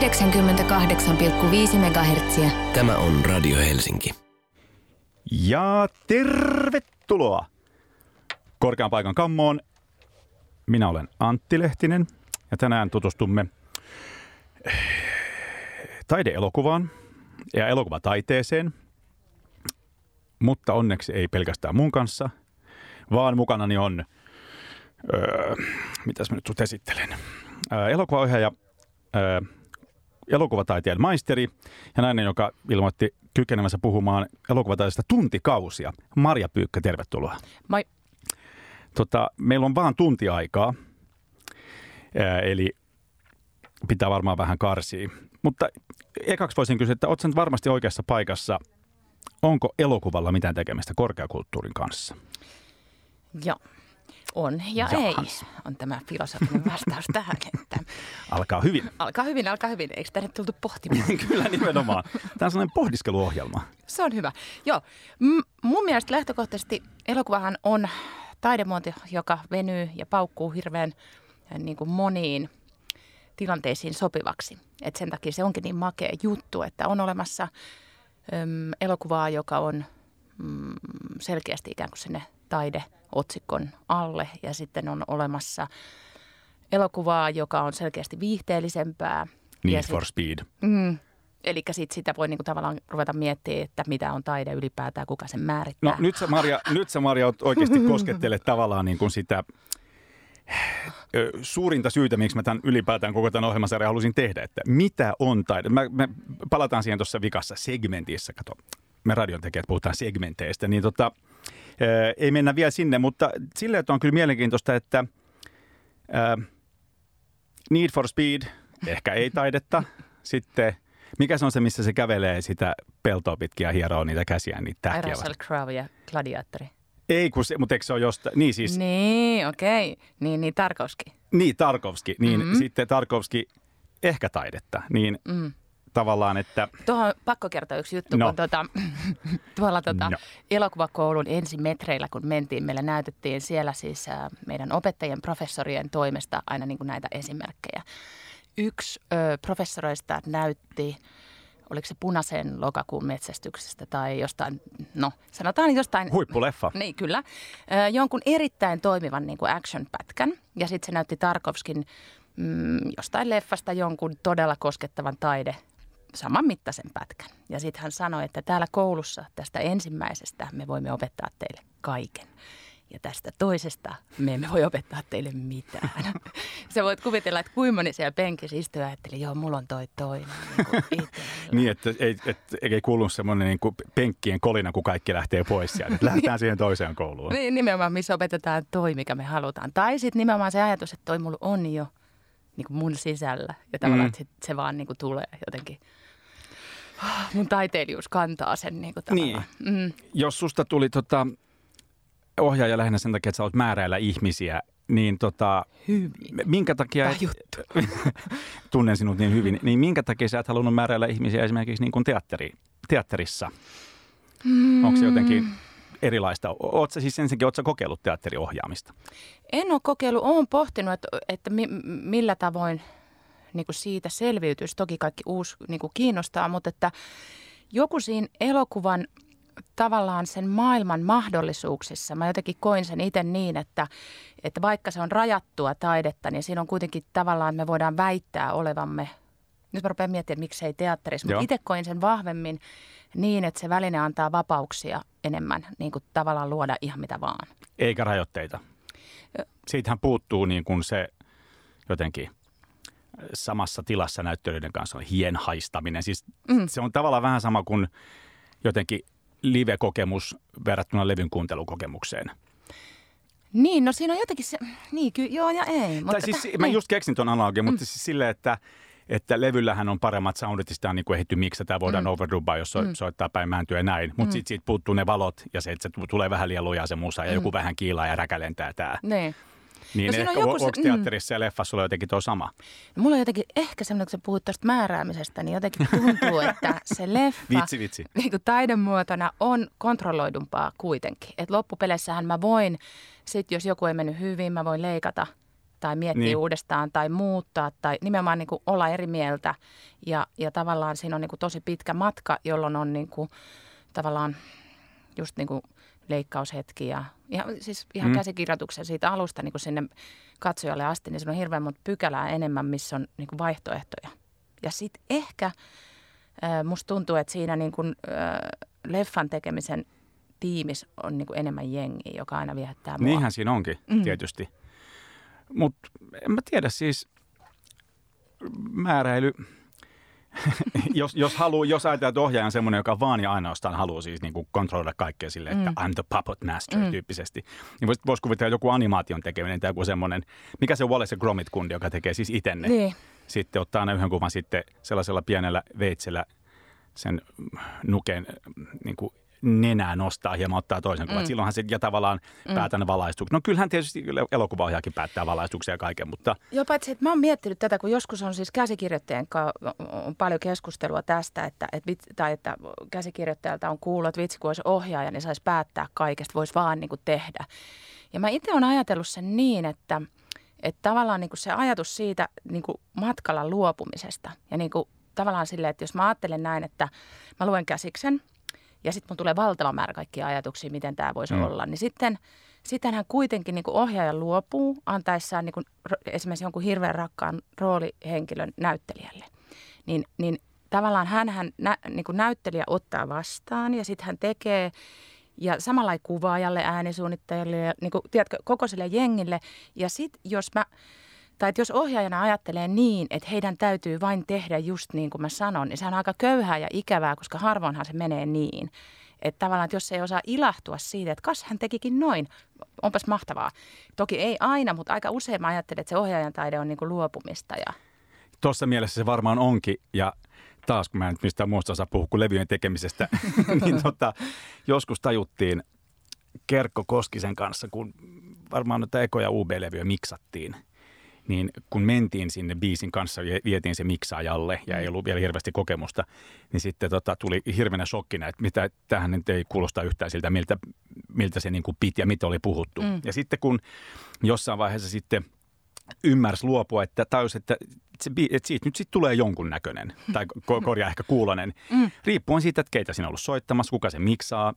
98,5 MHz. Tämä on Radio Helsinki. Ja tervetuloa korkean paikan kammoon. Minä olen Antti Lehtinen ja tänään tutustumme taideelokuvaan ja elokuvataiteeseen. Mutta onneksi ei pelkästään mun kanssa, vaan mukanani on, öö, mitäs mä nyt sut esittelen, öö, elokuvaohjaaja, öö, elokuvataiteen maisteri ja nainen, joka ilmoitti kykenemänsä puhumaan elokuvataiteesta tuntikausia. Marja Pyykkä, tervetuloa. Moi. Tota, meillä on vaan tunti aikaa, ää, eli pitää varmaan vähän karsia. Mutta ekaksi voisin kysyä, että oletko varmasti oikeassa paikassa. Onko elokuvalla mitään tekemistä korkeakulttuurin kanssa? Joo. On ja Jahas. ei, on tämä filosofinen vastaus tähän. Että Alkaa hyvin. alkaa hyvin, alkaa hyvin. Eikö tänne tultu pohtimaan? Kyllä nimenomaan. Tämä on sellainen pohdiskeluohjelma. Se on hyvä. Joo, M- mun mielestä lähtökohtaisesti elokuvahan on taidemuoto, joka venyy ja paukkuu hirveän äh, niin kuin moniin tilanteisiin sopivaksi. Et sen takia se onkin niin makea juttu, että on olemassa äm, elokuvaa, joka on mm, selkeästi ikään kuin sinne taideotsikon alle ja sitten on olemassa elokuvaa, joka on selkeästi viihteellisempää. Need ja for sit- speed. Mm. Eli sit sitä voi niinku tavallaan ruveta miettimään, että mitä on taide ylipäätään, kuka sen määrittää. No nyt sä Marja, nyt sä Marja oikeasti koskettelet tavallaan niin kuin sitä suurinta syytä, miksi mä tämän ylipäätään koko tämän ohjelmasarjan halusin tehdä, että mitä on taide. Mä, me palataan siihen tuossa vikassa segmentissä, kato, me radion tekijät puhutaan segmenteistä, niin tota, ö, ei mennä vielä sinne, mutta sille, että on kyllä mielenkiintoista, että ö, Need for Speed, ehkä ei taidetta, sitten mikä se on se, missä se kävelee sitä peltoa pitkin ja hieroo niitä käsiä, niitä tähkiä. Russell Crowe ja Gladiatori. Ei, kun se, mutta eikö se ole jostain, niin siis, niin, Niin, okei. Niin, niin Tarkovski. niin Tarkovski, niin Mhm. mm-hmm. sitten Tarkovski ehkä taidetta, niin Mm. Tavallaan, että Tuohon on pakko kertoa yksi juttu, No. kun tuota, tuolla tuota, No. elokuvakoulun ensimetreillä, kun mentiin, meillä näytettiin siellä siis äh, meidän opettajien, professorien toimesta aina niin kuin näitä esimerkkejä. Yksi ö, professoreista näytti, oliko se punaisen lokakuun metsästyksestä tai jostain, no sanotaan jostain huippuleffa. niin, kyllä. Ö, jonkun erittäin toimivan niin kuin action-pätkän. Ja sitten se näytti Tarkovskin mm, jostain leffasta jonkun todella koskettavan taide saman mittaisen pätkän. Ja sitten hän sanoi, että täällä koulussa tästä ensimmäisestä me voimme opettaa teille kaiken. Ja tästä toisesta me emme voi opettaa teille mitään. Sä voit kuvitella, että kuinka moni siellä penkissä istui ja ajatteli, joo, mulla on toi toinen niin. Niin, että ei, et, ei kuulu semmoinen niin kuin penkkien kolina, kun kaikki lähtee pois sieltä. Että Lähdetään siihen toiseen kouluun. Niin, nimenomaan, missä opetetaan toi, mikä me halutaan. Tai sitten nimenomaan se ajatus, että toi mulla on jo niin kuin mun sisällä. Ja tavallaan, Mm. että sit se vaan niin kuin tulee jotenkin. Ah, Mun taiteilijuus kantaa sen niin kuin tavallaan. Mm. Jos susta tuli tota, ohjaaja lähinnä sen takia, että sä olet määräillä ihmisiä, niin tota, Hyvin. minkä takia, juttu. tunnen sinut niin hyvin, niin minkä takia sä et halunnut määräillä ihmisiä esimerkiksi niin kuin teatteri, teatterissa? Mm. Onko se jotenkin erilaista? Oletko siis ensinnäkin, oletko kokeillut teatteriohjaamista? En ole kokeillut, olen pohtinut, että, että mi, millä tavoin niin kuin siitä selviytyisi. Toki kaikki uusi niin kuin kiinnostaa, mutta että joku siinä elokuvan tavallaan sen maailman mahdollisuuksissa. Mä jotenkin koin sen itse niin, että, että vaikka se on rajattua taidetta, niin siinä on kuitenkin tavallaan, me voidaan väittää olevamme, nyt mä rupean miettimään, että miksei teatterissa, mutta itse koin sen vahvemmin niin, että se väline antaa vapauksia enemmän, niin kuin tavallaan luoda ihan mitä vaan. Eikä rajoitteita. Siitähän puuttuu niin kuin se jotenkin samassa tilassa näyttelijöiden kanssa on hienhaistaminen. Siis mm. Se on tavallaan vähän sama kuin jotenkin live-kokemus verrattuna levyn kuuntelukokemukseen. Niin, no siinä on jotenkin se, niin kyllä, joo ja ei. tai siis, mä just keksin tuon analogian, mutta siis silleen, että, että levyllähän on paremmat soundit, ja sitä on niin kuin ehditty miksata voidaan mm. overdubaa, jos so, mm. soittaa päin määntyä ja näin. Mutta mm. sitten siitä puuttuu ne valot ja se, että se tulee vähän liian lujaa se musa ja mm. joku vähän kiilaa ja räkälentää tää. Niin. Niin No on ehkä, joku onko se- mm. teatterissa ja leffassa sulla jotenkin tuo sama? No, mulla on jotenkin ehkä semmoinen, kun sä puhut tuosta määräämisestä, niin jotenkin tuntuu, että se leffa Vitsi, vitsi. niin kuin taidemuotona on kontrolloidumpaa kuitenkin. Et loppupeleissähän mä voin, sit jos joku ei mennyt hyvin, mä voin leikata tai miettiä Niin. niin. uudestaan tai muuttaa tai nimenomaan niin kuin olla eri mieltä. Ja, ja tavallaan siinä on niin kuin tosi pitkä matka, jolloin on niin kuin, tavallaan just niin kuin leikkaushetki ja ihan, siis ihan Mm. käsikirjoituksen siitä alusta niin kuin sinne katsojalle asti, niin siinä on hirveän monta pykälää enemmän, missä on niin kuin vaihtoehtoja. Ja sitten ehkä äh, musta tuntuu, että siinä niin kuin, äh, leffan tekemisen tiimissä on niin kuin enemmän jengiä, joka aina viehättää mua. Niinhän siinä onkin, mm. tietysti. Mutta en mä tiedä siis, määräily, jos, jos, haluu, jos ajatellaan, että ohjaaja on semmoinen, joka vaan ja ainoastaan haluaa siis niin kuin kontrolloida kaikkea silleen, että mm. I'm the puppet master mm. tyyppisesti, niin voisi vois kuvitella joku animaation tekeminen tai joku semmoinen, mikä se Wallace Gromit-kundi, joka tekee siis itenne. Niin. Sitten ottaa aina yhden kuvan sitten sellaisella pienellä veitsellä sen nuken niin kuin nenää nostaa hieman, ottaa toisen kuvan. Mm. Silloinhan se ja tavallaan mm. päätän valaistuksen. No kyllähän tietysti elokuvaohjaajakin päättää valaistuksia ja kaiken, mutta Joo, paitsi että mä oon miettinyt tätä, kun joskus on siis käsikirjoittajien kanssa on paljon keskustelua tästä, että, että, tai että käsikirjoittajalta on kuullut, että vitsi kun olisi ohjaaja, niin saisi päättää kaikesta, voisi vaan niin kuin tehdä. Ja mä itse olen ajatellut sen niin, että, että tavallaan niin kuin se ajatus siitä niin kuin matkalla luopumisesta ja niin kuin tavallaan silleen, että jos mä ajattelen näin, että mä luen käsiksen ja sitten mun tulee valtava määrä kaikkia ajatuksia, miten tämä voisi mm. olla, niin sitten sitten hän kuitenkin niin ohjaaja luopuu antaessaan niin kuin, esimerkiksi jonkun hirveän rakkaan roolihenkilön näyttelijälle. Niin, niin tavallaan hän, hän nä, niin kuin näyttelijä ottaa vastaan ja sitten hän tekee ja samalla kuvaajalle, äänisuunnittelijalle ja niin kuin, tiedätkö, koko sille jengille. Ja sitten jos mä, tai että jos ohjaajana ajattelee niin, että heidän täytyy vain tehdä just niin kuin mä sanon, niin se on aika köyhää ja ikävää, koska harvoinhan se menee niin. Että tavallaan, että jos ei osaa ilahtua siitä, että kas hän tekikin noin, onpas mahtavaa. Toki ei aina, mutta aika usein mä ajattelen, että se ohjaajan taide on niin kuin luopumista. Ja... tuossa mielessä se varmaan onkin. Ja taas, kun mä en nyt mistään muusta osaa puhua kuin levyjen tekemisestä, niin tota, joskus tajuttiin Kerkko Koskisen kanssa, kun varmaan noita ekoja UB-levyjä miksattiin, niin kun mentiin sinne biisin kanssa ja vietiin se miksaajalle ja ei ollut vielä hirveästi kokemusta, niin sitten tota, tuli hirveänä shokkina, että mitä, tähän nyt ei kuulosta yhtään siltä, miltä, miltä se niin kuin piti ja mitä oli puhuttu. Mm. Ja sitten kun jossain vaiheessa sitten ymmärsi luopua, että tajus, että, se, että siitä nyt sitten tulee jonkun näköinen, tai ko- korjaa ehkä kuulonen, mm. riippuen siitä, että keitä siinä on ollut soittamassa, kuka se miksaa,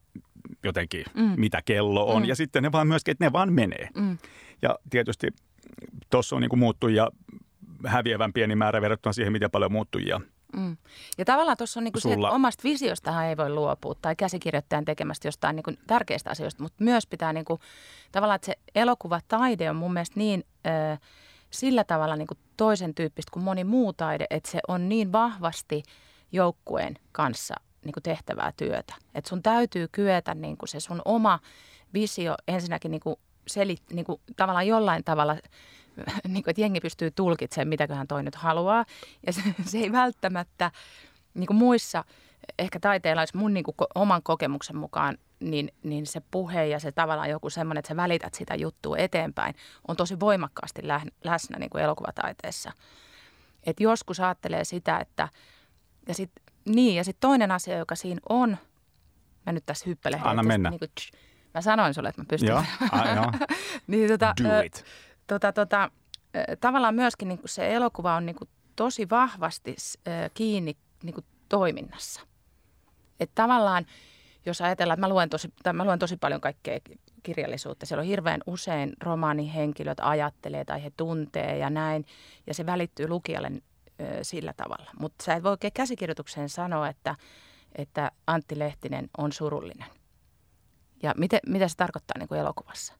jotenkin mm. mitä kello on, mm. ja sitten ne vaan myöskin, että ne vaan menee. Mm. Ja tietysti tuossa on niin kuin muuttujia häviävän pieni määrä verrattuna siihen, miten paljon muuttujia Mm. Ja tavallaan tuossa on niinku se, Sulla- että omasta visiostahan ei voi luopua tai käsikirjoittajan tekemästä jostain niinku tärkeistä asioista, mutta myös pitää niinku, tavallaan, että se elokuvataide on mun mielestä niin ö, sillä tavalla niinku toisen tyyppistä kuin moni muu taide, että se on niin vahvasti joukkueen kanssa niinku tehtävää työtä. Että sun täytyy kyetä niinku se sun oma visio ensinnäkin niinku selit, niinku tavallaan jollain tavalla niin kuin, että jengi pystyy tulkitsemaan, mitäköhän toi nyt haluaa. Ja se, se ei välttämättä, niin kuin muissa ehkä taiteilla, mun niin kuin, oman kokemuksen mukaan, niin, niin se puhe ja se tavallaan joku semmoinen, että sä välität sitä juttua eteenpäin, on tosi voimakkaasti lä- läsnä niin kuin elokuvataiteessa. Et joskus ajattelee sitä, että ja sit, niin, ja sitten toinen asia, joka siinä on, mä nyt tässä hyppelen. Anna mennä. Niin kuin, tsch, mä sanoin sulle, että mä pystyn. Joo, a, joo. niin, tota, Do it. tota, tota, tavallaan myöskin niin se elokuva on niin kuin tosi vahvasti kiinni niin kuin toiminnassa. Että tavallaan, jos ajatellaan, että mä luen, tosi, tai mä luen tosi paljon kaikkea kirjallisuutta, siellä on hirveän usein romaanihenkilöt ajattelee tai he tuntee ja näin, ja se välittyy lukijalle sillä tavalla. Mutta sä et voi oikein käsikirjoitukseen sanoa, että, että Antti Lehtinen on surullinen. Ja miten, mitä se tarkoittaa niin kuin elokuvassa?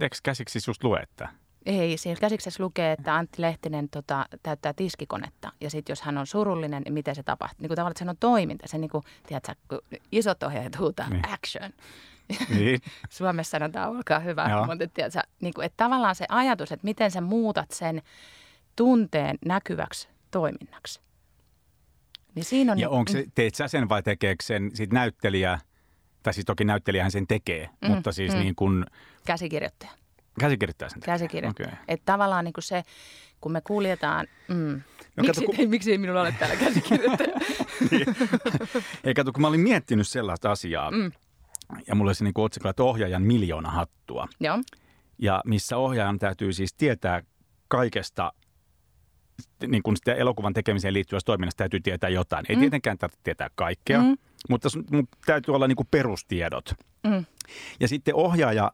Eikö käsiksi just lue, että Ei, siellä käsiksessä lukee, että Antti Lehtinen tota, täyttää tiskikonetta. Ja sitten jos hän on surullinen, niin miten se tapahtuu? Niin kuin tavallaan, että sen on toiminta. Se niin kuin, tiedätkö, kun isot ohjaajat huutaa Niin. niin. action. niin, Suomessa sanotaan, olkaa hyvä. Joo. Mutta tiedätkö, niin kuin, että tavallaan se ajatus, että miten sä muutat sen tunteen näkyväksi toiminnaksi. Niin siinä on... ja niin- onko se, teet sä sen vai tekeekö sen sit näyttelijä, tai siis toki näyttelijähän sen tekee, mm, mutta siis mm. niin kuin Käsikirjoittaja. käsikirjoittaja sen tekee. Käsikirjoittaja. Okei. Että tavallaan niin kuin se, kun me kuljetaan... Mm, No miksi, kato, kun- miksi ei minulla ole täällä käsikirjoittaja? Ei kato, kun mä olin miettinyt sellaista asiaa, mm. ja mulla oli se niin otsikolla, että ohjaajan miljoona hattua. Joo. ja missä ohjaajan täytyy siis tietää kaikesta niin kuin sitä elokuvan tekemiseen liittyvästä toiminnasta täytyy tietää jotain. Ei mm. tietenkään tarvitse tietää kaikkea, mm. Mutta täytyy olla niin kuin perustiedot. Mm. Ja sitten ohjaaja,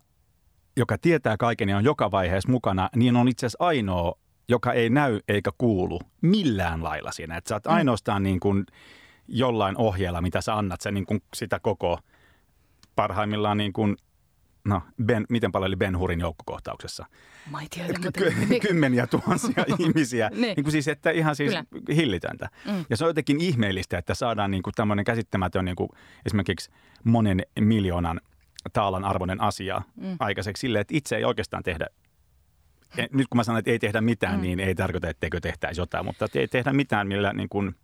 joka tietää kaiken ja on joka vaiheessa mukana, niin on itse asiassa ainoa, joka ei näy eikä kuulu millään lailla siinä. Että sä oot mm. ainoastaan niin kuin jollain ohjeella, mitä sä annat sen niin kuin sitä koko parhaimmillaan niin kuin no, ben, miten paljon oli Ben Hurin joukkokohtauksessa? Mä en tiedä, mutta... Ky- kymmeniä tuhansia ihmisiä. niin. niin kuin siis, että ihan siis Kyllä. hillitöntä. Mm. Ja se on jotenkin ihmeellistä, että saadaan niin kuin tämmöinen käsittämätön niin kuin esimerkiksi monen miljoonan taalan arvoinen asia mm. aikaiseksi sille, että itse ei oikeastaan tehdä nyt kun mä sanon, että ei tehdä mitään, mm. niin ei tarkoita, etteikö tehtäisi jotain, mutta ei tehdä mitään, millä niin kuin,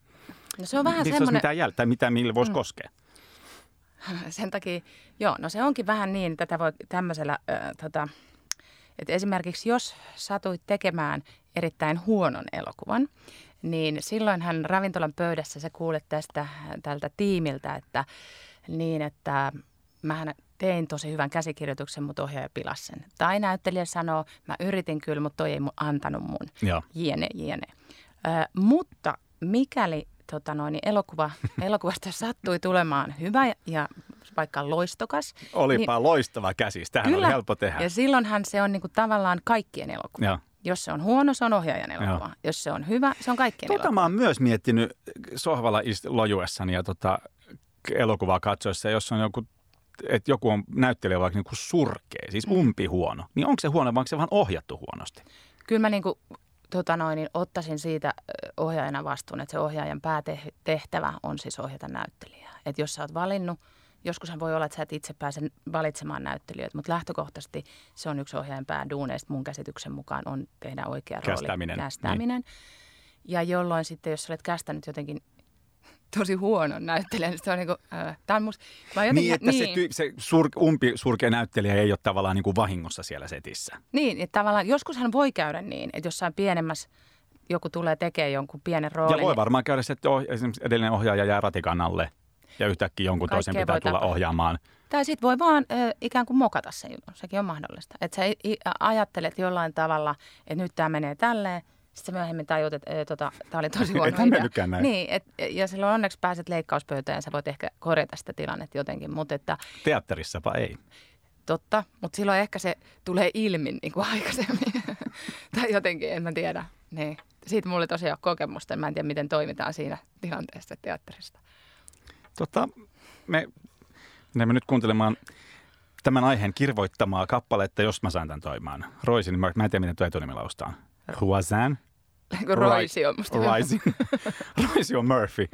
no se on vähän semmoinen... mitään jältä, mitään, millä voisi mm. koskea. sen takia, joo, no se onkin vähän niin, tätä voi tämmöisellä, äh, tota, että esimerkiksi jos satuit tekemään erittäin huonon elokuvan, niin silloin hän ravintolan pöydässä sä kuulet tästä tältä tiimiltä, että niin, että mähän tein tosi hyvän käsikirjoituksen, mutta ohjaaja pilasi sen. Tai näyttelijä sanoo, mä yritin kyllä, mutta toi ei mun antanut mun. Joo. Jene, jene. Ö, mutta mikäli tota noin, niin elokuva, elokuvasta sattui tulemaan hyvä ja vaikka loistokas. Olipa niin, loistava käsis, tähän kyllä, oli helppo tehdä. Ja silloinhan se on niin kuin tavallaan kaikkien elokuva. Joo. Jos se on huono, se on ohjaajan elokuva. Joo. Jos se on hyvä, se on kaikkien tota elokuva. mä oon myös miettinyt sohvalla lojuessani ja tota, elokuvaa katsoessa, jos on joku että joku on näyttelijä vaikka niin kuin surkea, siis mm. umpi huono, niin onko se huono vai onko se vaan ohjattu huonosti? Kyllä mä niin kuin tota noin, niin ottaisin siitä ohjaajana vastuun, että se ohjaajan päätehtävä on siis ohjata näyttelijää. Että jos sä oot valinnut, joskushan voi olla, että sä et itse pääse valitsemaan näyttelijöitä, mutta lähtökohtaisesti se on yksi ohjaajan pääduuneista mun käsityksen mukaan on tehdä oikea rooli. Kästäminen. Kästäminen. Niin. Ja jolloin sitten, jos sä olet kästänyt jotenkin tosi huonon näyttelijän. Niin se on niinku, äh, tämä on musta, mä jotenkin, niin, että niin. se, ty, se sur, umpi surkea näyttelijä ei ole tavallaan niinku vahingossa siellä setissä. Niin, että tavallaan joskushan voi käydä niin, että jossain pienemmässä joku tulee tekemään jonkun pienen roolin. Ja voi varmaan käydä se, että oh, esimerkiksi edellinen ohjaaja jää ratikan alle ja yhtäkkiä jonkun Kaikkea toisen pitää tulla tapahtua. ohjaamaan. Tai sitten voi vaan äh, ikään kuin mokata se, sekin on mahdollista. Että sä ajattelet jollain tavalla, että nyt tämä menee tälleen, sitten myöhemmin tajut, että e, tota, tämä oli tosi huono idea. näin. Niin, et, ja silloin onneksi pääset leikkauspöytään ja sä voit ehkä korjata sitä tilannetta jotenkin. Mutta että, Teatterissapa ei. Totta, mutta silloin ehkä se tulee ilmi niin kuin aikaisemmin. tai jotenkin, en mä tiedä. Niin. Siitä mulla tosiaan kokemusta, mä en tiedä miten toimitaan siinä tilanteessa teatterista. Tota, me menemme nyt kuuntelemaan tämän aiheen kirvoittamaa kappaletta, jos mä saan tämän toimimaan. Roisin, mä en tiedä miten tuo etunimi laustaan. Huazan. Raisio. Raisio. Raisio Murphy.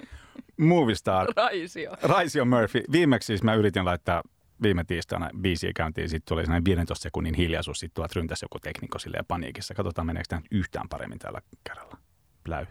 Movie star. Raisio. Raisio Murphy. Viimeksi siis mä yritin laittaa viime tiistaina biisiä käyntiin, sitten tuli sellainen 15 sekunnin hiljaisuus, sitten tuolta ryntäsi joku teknikko ja paniikissa. Katsotaan, meneekö tämä yhtään paremmin tällä kerralla. Pläy.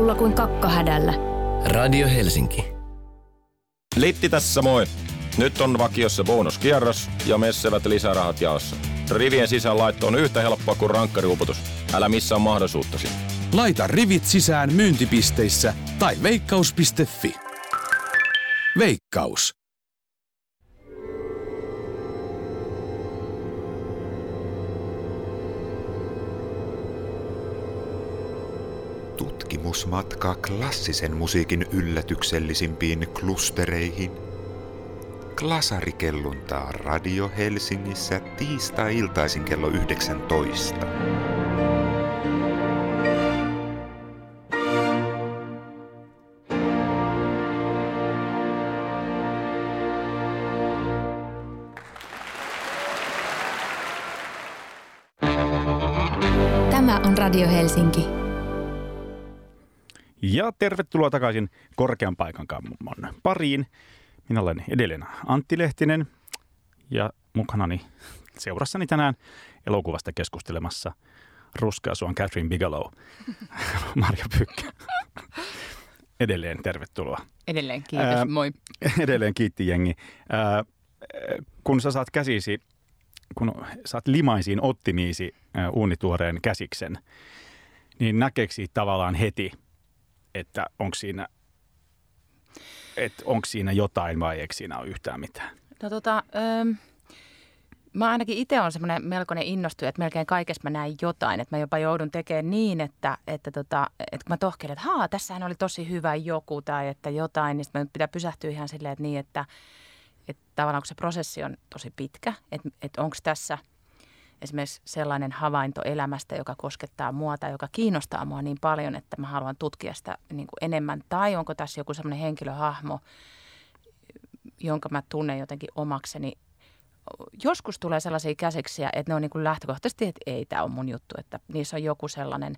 Kermakakulla kuin kakkahädällä. Radio Helsinki. Litti tässä moi. Nyt on vakiossa bonuskierros ja messevät lisärahat jaossa. Rivien sisään laitto on yhtä helppoa kuin rankkariuputus. Älä missää mahdollisuuttasi. Laita rivit sisään myyntipisteissä tai veikkaus.fi. Veikkaus. Tutkimusmatka klassisen musiikin yllätyksellisimpiin klustereihin. Klasarikelluntaa Radio Helsingissä tiistai-iltaisin kello 19. Tämä on Radio Helsinki. Ja tervetuloa takaisin korkean paikan kammon pariin. Minä olen edelleen Antti Lehtinen ja mukanani seurassani tänään elokuvasta keskustelemassa ruskea suon Catherine Bigelow, Marja Pykkä. Edelleen tervetuloa. Edelleen kiitos, Ää, moi. Edelleen kiitti jengi. Ää, kun sä saat käsisi, kun saat limaisiin ottimiisi ää, uunituoreen käsiksen, niin näkeekö siitä tavallaan heti, että onko siinä, että onko siinä jotain vai eikö siinä ole yhtään mitään? No tota, öm, mä ainakin itse olen semmoinen melkoinen innostuja, että melkein kaikessa mä näen jotain. Että mä jopa joudun tekemään niin, että, että, tota, että kun mä tohkelen, että haa, tässähän oli tosi hyvä joku tai että jotain, niin sitten pitää pysähtyä ihan silleen, että niin, että, että tavallaan kun se prosessi on tosi pitkä, että, että onko tässä esimerkiksi sellainen havainto elämästä, joka koskettaa mua tai joka kiinnostaa mua niin paljon, että mä haluan tutkia sitä niin kuin enemmän. Tai onko tässä joku sellainen henkilöhahmo, jonka mä tunnen jotenkin omakseni. Joskus tulee sellaisia käsiksiä, että ne on niin kuin lähtökohtaisesti, että ei tämä on mun juttu, että niissä on joku sellainen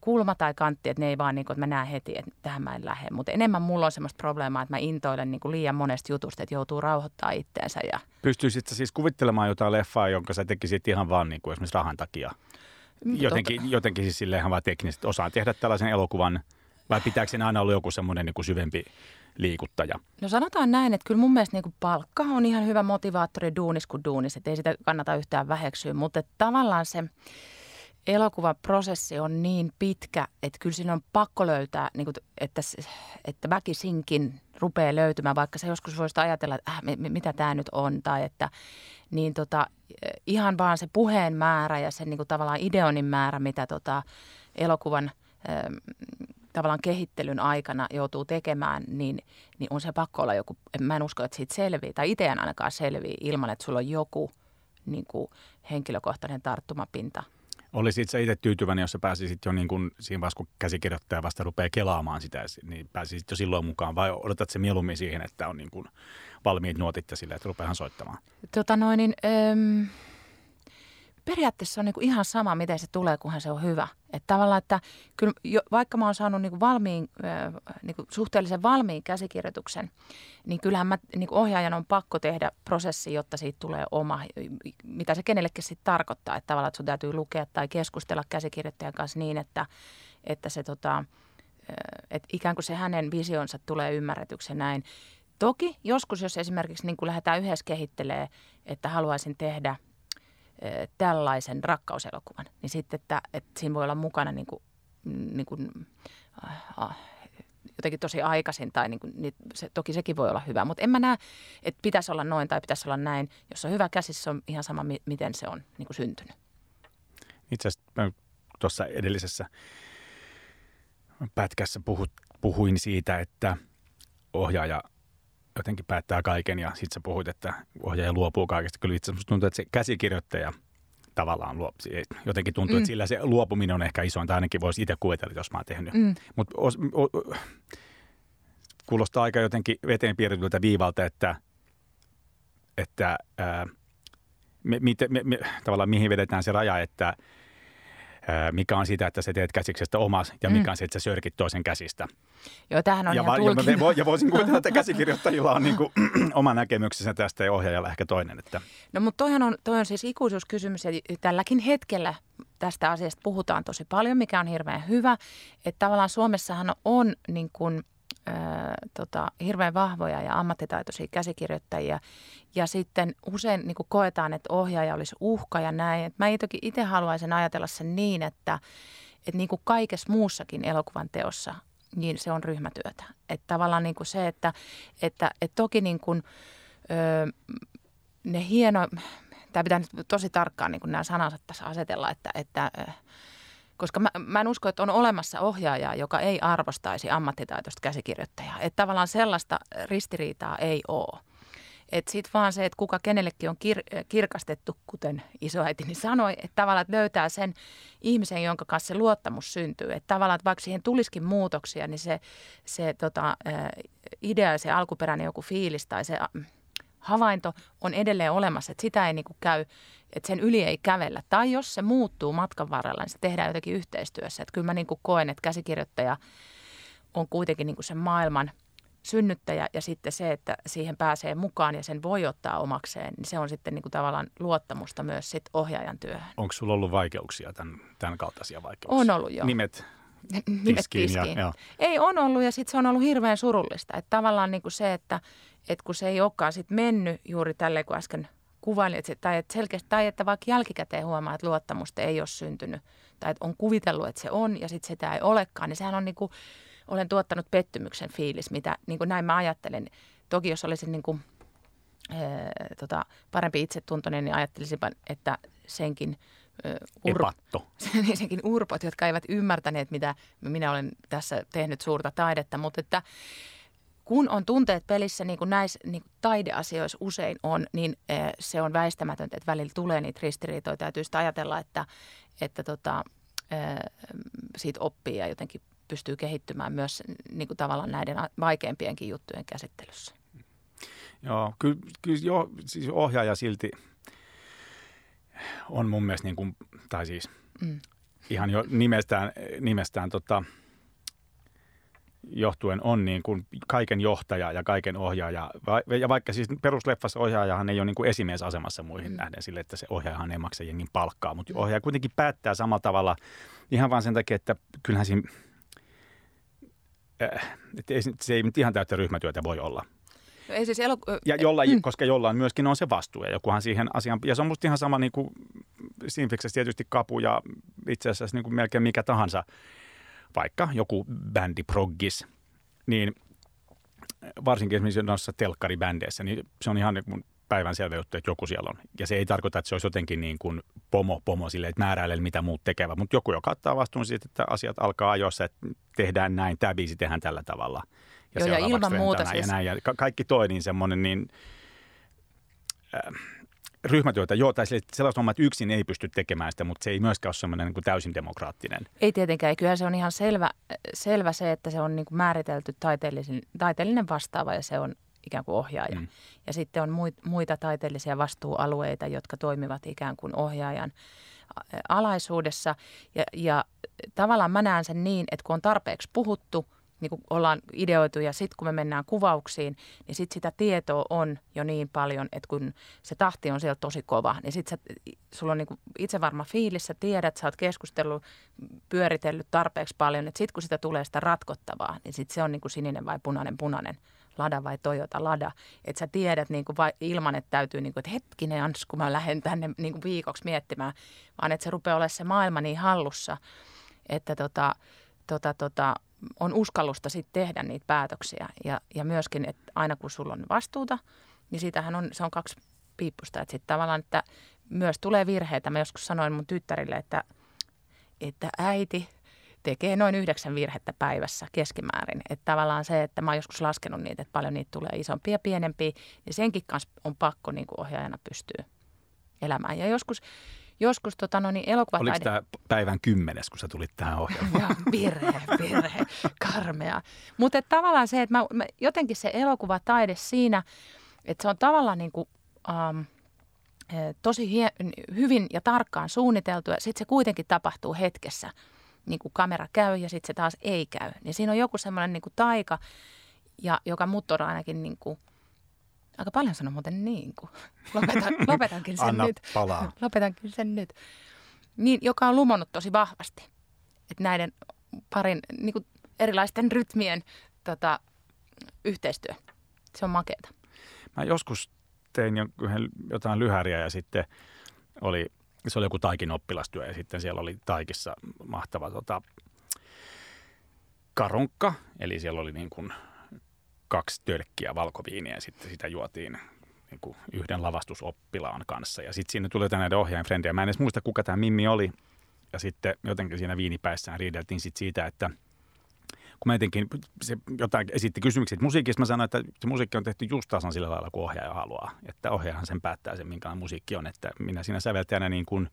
kulma tai kantti, että ne ei vaan niin kuin, että mä näen heti, että tähän mä en lähde. Mutta enemmän mulla on semmoista probleemaa, että mä intoilen niin kuin liian monesta jutusta, että joutuu rauhoittaa itteensä ja Pystyisit sä siis kuvittelemaan jotain leffaa, jonka sä tekisit ihan vaan niin kuin esimerkiksi rahan takia? Jotenkin, jotenkin siis silleen ihan vaan teknisesti osaan tehdä tällaisen elokuvan, vai pitääkö aina olla joku semmoinen niin kuin syvempi liikuttaja? No sanotaan näin, että kyllä mun mielestä niin palkka on ihan hyvä motivaattori duunis kuin duunis, että ei sitä kannata yhtään väheksyä, mutta tavallaan se elokuvaprosessi on niin pitkä, että kyllä siinä on pakko löytää, niin kuin, että, että väkisinkin rupeaa löytymään, vaikka se joskus voisi ajatella, että äh, mitä tämä nyt on, tai että niin tota, ihan vaan se puheen määrä ja sen niin kuin tavallaan ideonin määrä, mitä tota elokuvan tavallaan kehittelyn aikana joutuu tekemään, niin, niin on se pakko olla joku, mä en usko, että siitä selvii, tai itse en ainakaan selvii ilman, että sulla on joku niin kuin henkilökohtainen tarttumapinta. Olisit sä itse tyytyväinen, jos sä pääsisit jo niin kuin siinä vaiheessa, kun käsikirjoittaja vasta rupeaa kelaamaan sitä, niin pääsisit jo silloin mukaan, vai odotat se mieluummin siihen, että on niin kuin valmiit nuotit ja silleen, että rupeahan soittamaan? Tota noin, niin, öm, periaatteessa on niin kuin ihan sama, miten se tulee, kunhan se on hyvä. Että tavallaan, että kyllä, jo, vaikka mä oon saanut niin kuin valmiin, niin kuin suhteellisen valmiin käsikirjoituksen, niin kyllähän mä, niin kuin ohjaajan on pakko tehdä prosessi, jotta siitä tulee oma, mitä se kenellekin sitten tarkoittaa. Että tavallaan, että sun täytyy lukea tai keskustella käsikirjoittajan kanssa niin, että, että se tota, että ikään kuin se hänen visionsa tulee ymmärretyksi näin. Toki joskus, jos esimerkiksi niin kuin lähdetään yhdessä kehittelee, että haluaisin tehdä – tällaisen rakkauselokuvan, niin sitten, että, että siinä voi olla mukana niin kuin, niin kuin, äh, jotenkin tosi aikaisin, tai niin kuin, niin se, toki sekin voi olla hyvä, mutta en mä näe, että pitäisi olla noin tai pitäisi olla näin. Jos on hyvä käsissä, on ihan sama, miten se on niin kuin syntynyt. Itse asiassa tuossa edellisessä pätkässä puhut, puhuin siitä, että ohjaaja jotenkin päättää kaiken ja sitten sä puhuit, että ohjaaja luopuu kaikesta. Kyllä itse asiassa tuntuu, että se käsikirjoittaja tavallaan luo, jotenkin tuntuu, mm. että sillä se luopuminen on ehkä isointa, ainakin voisi itse kuvitella, jos mä oon tehnyt. Mm. Mutta kuulostaa aika jotenkin veteen piirretyltä viivalta, että, että ää, me, me, me, tavallaan mihin vedetään se raja, että mikä on sitä, että sä teet käsiksestä omas ja mikä mm. on se, että sä sörkit toisen käsistä. Joo, tämähän on ja, ihan va- ja, ja voisin kuvitella, että käsikirjoittajilla on niin kuin, oma näkemyksensä tästä ja ohjaajalla ehkä toinen. Että. No mutta toihan on, toi on siis ikuisuuskysymys ja tälläkin hetkellä tästä asiasta puhutaan tosi paljon, mikä on hirveän hyvä. Että tavallaan Suomessahan on niin kuin, tota, hirveän vahvoja ja ammattitaitoisia käsikirjoittajia. Ja sitten usein niin kuin koetaan, että ohjaaja olisi uhka ja näin. Et mä itse haluaisin ajatella sen niin, että, että niin kuin kaikessa muussakin elokuvan teossa, niin se on ryhmätyötä. Että tavallaan niin kuin se, että, että, että toki niin kuin, öö, ne hieno, tämä pitää nyt tosi tarkkaan niin kuin nämä sanansa tässä asetella, että, että koska mä, mä en usko, että on olemassa ohjaajaa, joka ei arvostaisi ammattitaitoista käsikirjoittajaa. Että tavallaan sellaista ristiriitaa ei ole. Että sitten vaan se, että kuka kenellekin on kir- kirkastettu, kuten isoäitini sanoi, että tavallaan että löytää sen ihmisen, jonka kanssa se luottamus syntyy. Että tavallaan, että vaikka siihen tulisikin muutoksia, niin se, se tota, idea ja se alkuperäinen joku fiilis tai se havainto on edelleen olemassa, että sitä ei niin kuin käy, että sen yli ei kävellä. Tai jos se muuttuu matkan varrella, niin se tehdään jotenkin yhteistyössä. Että kyllä mä niin kuin koen, että käsikirjoittaja on kuitenkin niin kuin sen maailman synnyttäjä ja sitten se, että siihen pääsee mukaan ja sen voi ottaa omakseen, niin se on sitten niin kuin tavallaan luottamusta myös sit ohjaajan työhön. Onko sulla ollut vaikeuksia, tämän, tämän kaltaisia vaikeuksia? On ollut jo. Nimet tiskiin. tiskiin. Ja, Ei on ollut ja sitten se on ollut hirveän surullista. Että tavallaan niin kuin se, että, että kun se ei olekaan sit mennyt juuri tälle, kun äsken kuvailin, että se, tai, että selkeästi, tai että vaikka jälkikäteen huomaa, että luottamusta ei ole syntynyt, tai että on kuvitellut, että se on, ja sitten sitä ei olekaan, niin sehän on niin kuin, olen tuottanut pettymyksen fiilis, mitä niin kuin näin mä ajattelen. Toki jos olisin niin kuin, ää, tota, parempi itsetuntoinen, niin ajattelisin, että senkin Ur- Epatto. niin senkin urpot, jotka eivät ymmärtäneet, mitä minä olen tässä tehnyt suurta taidetta, mutta että kun on tunteet pelissä, niin kuin näissä niin kuin taideasioissa usein on, niin se on väistämätöntä, että välillä tulee niitä ristiriitoja. Täytyy sitä ajatella, että, että tota, siitä oppii ja jotenkin pystyy kehittymään myös niin kuin tavallaan näiden vaikeimpienkin juttujen käsittelyssä. Joo, kyllä, kyllä jo, siis ohjaaja silti on mun mielestä, niin kuin, tai siis mm. ihan jo nimestään, nimestään tota, johtuen on niin kuin kaiken johtaja ja kaiken ohjaaja. Ja vaikka siis perusleffassa ohjaajahan ei ole niin kuin esimiesasemassa muihin mm. nähden sille, että se ohjaajahan ei maksa jengin palkkaa, mutta ohjaaja kuitenkin päättää samalla tavalla ihan vain sen takia, että kyllähän siinä, äh, että se ei nyt ihan täyttä ryhmätyötä voi olla. No ei siis eloku- ja jollain, mm. koska jollain myöskin on se vastuu ja jokuhan siihen asiaan, ja se on musta ihan sama niin kuin Sinfiksessä tietysti kapu ja itse asiassa niin kuin melkein mikä tahansa vaikka joku bändi proggis, niin varsinkin esimerkiksi noissa telkkaribändeissä, niin se on ihan mun päivänselvä juttu, että joku siellä on. Ja se ei tarkoita, että se olisi jotenkin niin kuin pomo, pomo sille, että määräilee mitä muut tekevät, mutta joku, joka ottaa vastuun siitä, että asiat alkaa ajoissa, että tehdään näin, tämä biisi tehdään tällä tavalla. Ja, Joo, ja ilman muuta siis. Ja, näin, ja ka- kaikki toi niin semmoinen, niin äh, ryhmätyötä, joo, tai sellaista hommaa, että yksin ei pysty tekemään sitä, mutta se ei myöskään ole semmoinen niin täysin demokraattinen. Ei tietenkään, kyllä se on ihan selvä, selvä se, että se on niin kuin määritelty taiteellinen vastaava ja se on ikään kuin ohjaaja. Mm. Ja sitten on muita taiteellisia vastuualueita, jotka toimivat ikään kuin ohjaajan alaisuudessa. Ja, ja tavallaan mä näen sen niin, että kun on tarpeeksi puhuttu, niin kuin ollaan ideoitu ja sitten kun me mennään kuvauksiin, niin sitten sitä tietoa on jo niin paljon, että kun se tahti on siellä tosi kova, niin sitten sulla on niin kuin itse varma fiilis, sä tiedät, sä oot keskustellut, pyöritellyt tarpeeksi paljon, että sitten kun sitä tulee sitä ratkottavaa, niin sitten se on niin kuin sininen vai punainen punainen Lada vai Toyota Lada. Että sä tiedät niin kuin vai, ilman, että täytyy, niin kuin, että hetkinen Ans, kun mä lähden tänne niin kuin viikoksi miettimään, vaan että se rupeaa olemaan se maailma niin hallussa, että tota, tota, tota, on uskallusta sitten tehdä niitä päätöksiä. Ja, ja myöskin, että aina kun sulla on vastuuta, niin siitähän on, se on kaksi piippusta. Että sitten tavallaan, että myös tulee virheitä. Mä joskus sanoin mun tyttärille, että, että äiti tekee noin yhdeksän virhettä päivässä keskimäärin. Että tavallaan se, että mä oon joskus laskenut niitä, että paljon niitä tulee isompia ja pienempiä, niin senkin kanssa on pakko niin kuin ohjaajana pystyä elämään. Ja joskus joskus tota, no niin, elokuvataide... Oliko tämä päivän kymmenes, kun sä tulit tähän ohjelmaan? Joo, virhe, virhe, karmea. Mutta tavallaan se, että mä, mä, jotenkin se elokuvataide siinä, että se on tavallaan niin kuin, um, tosi hie, hyvin ja tarkkaan suunniteltu ja sitten se kuitenkin tapahtuu hetkessä. Niin kuin kamera käy ja sitten se taas ei käy. Niin siinä on joku semmoinen niin kuin taika, ja, joka mut on ainakin niin kuin – Aika paljon sanoo muuten niin kuin. Lopetan, lopetankin sen Anna nyt. palaa. Lopetankin sen nyt. niin, joka on lumonnut tosi vahvasti. Että näiden parin niin kuin erilaisten rytmien tota, yhteistyö. Se on makeeta. Mä joskus tein jotain lyhäriä ja sitten oli, se oli joku taikin oppilastyö ja sitten siellä oli taikissa mahtava tota, karonkka, eli siellä oli niin kuin kaksi tölkkiä valkoviiniä ja sitten sitä juotiin niin kuin yhden lavastusoppilaan kanssa. Ja sitten siinä tuli ohjaajan frendejä. Mä en edes muista, kuka tämä Mimmi oli. Ja sitten jotenkin siinä viinipäissään riideltiin sit siitä, että kun mä jotenkin, se jotain esitti kysymyksiä musiikista, mä sanoin, että se musiikki on tehty just tasan sillä lailla, kuin ohjaaja haluaa. Että ohjaajahan sen päättää sen, minkälainen musiikki on. Että minä siinä säveltäjänä niin kuin,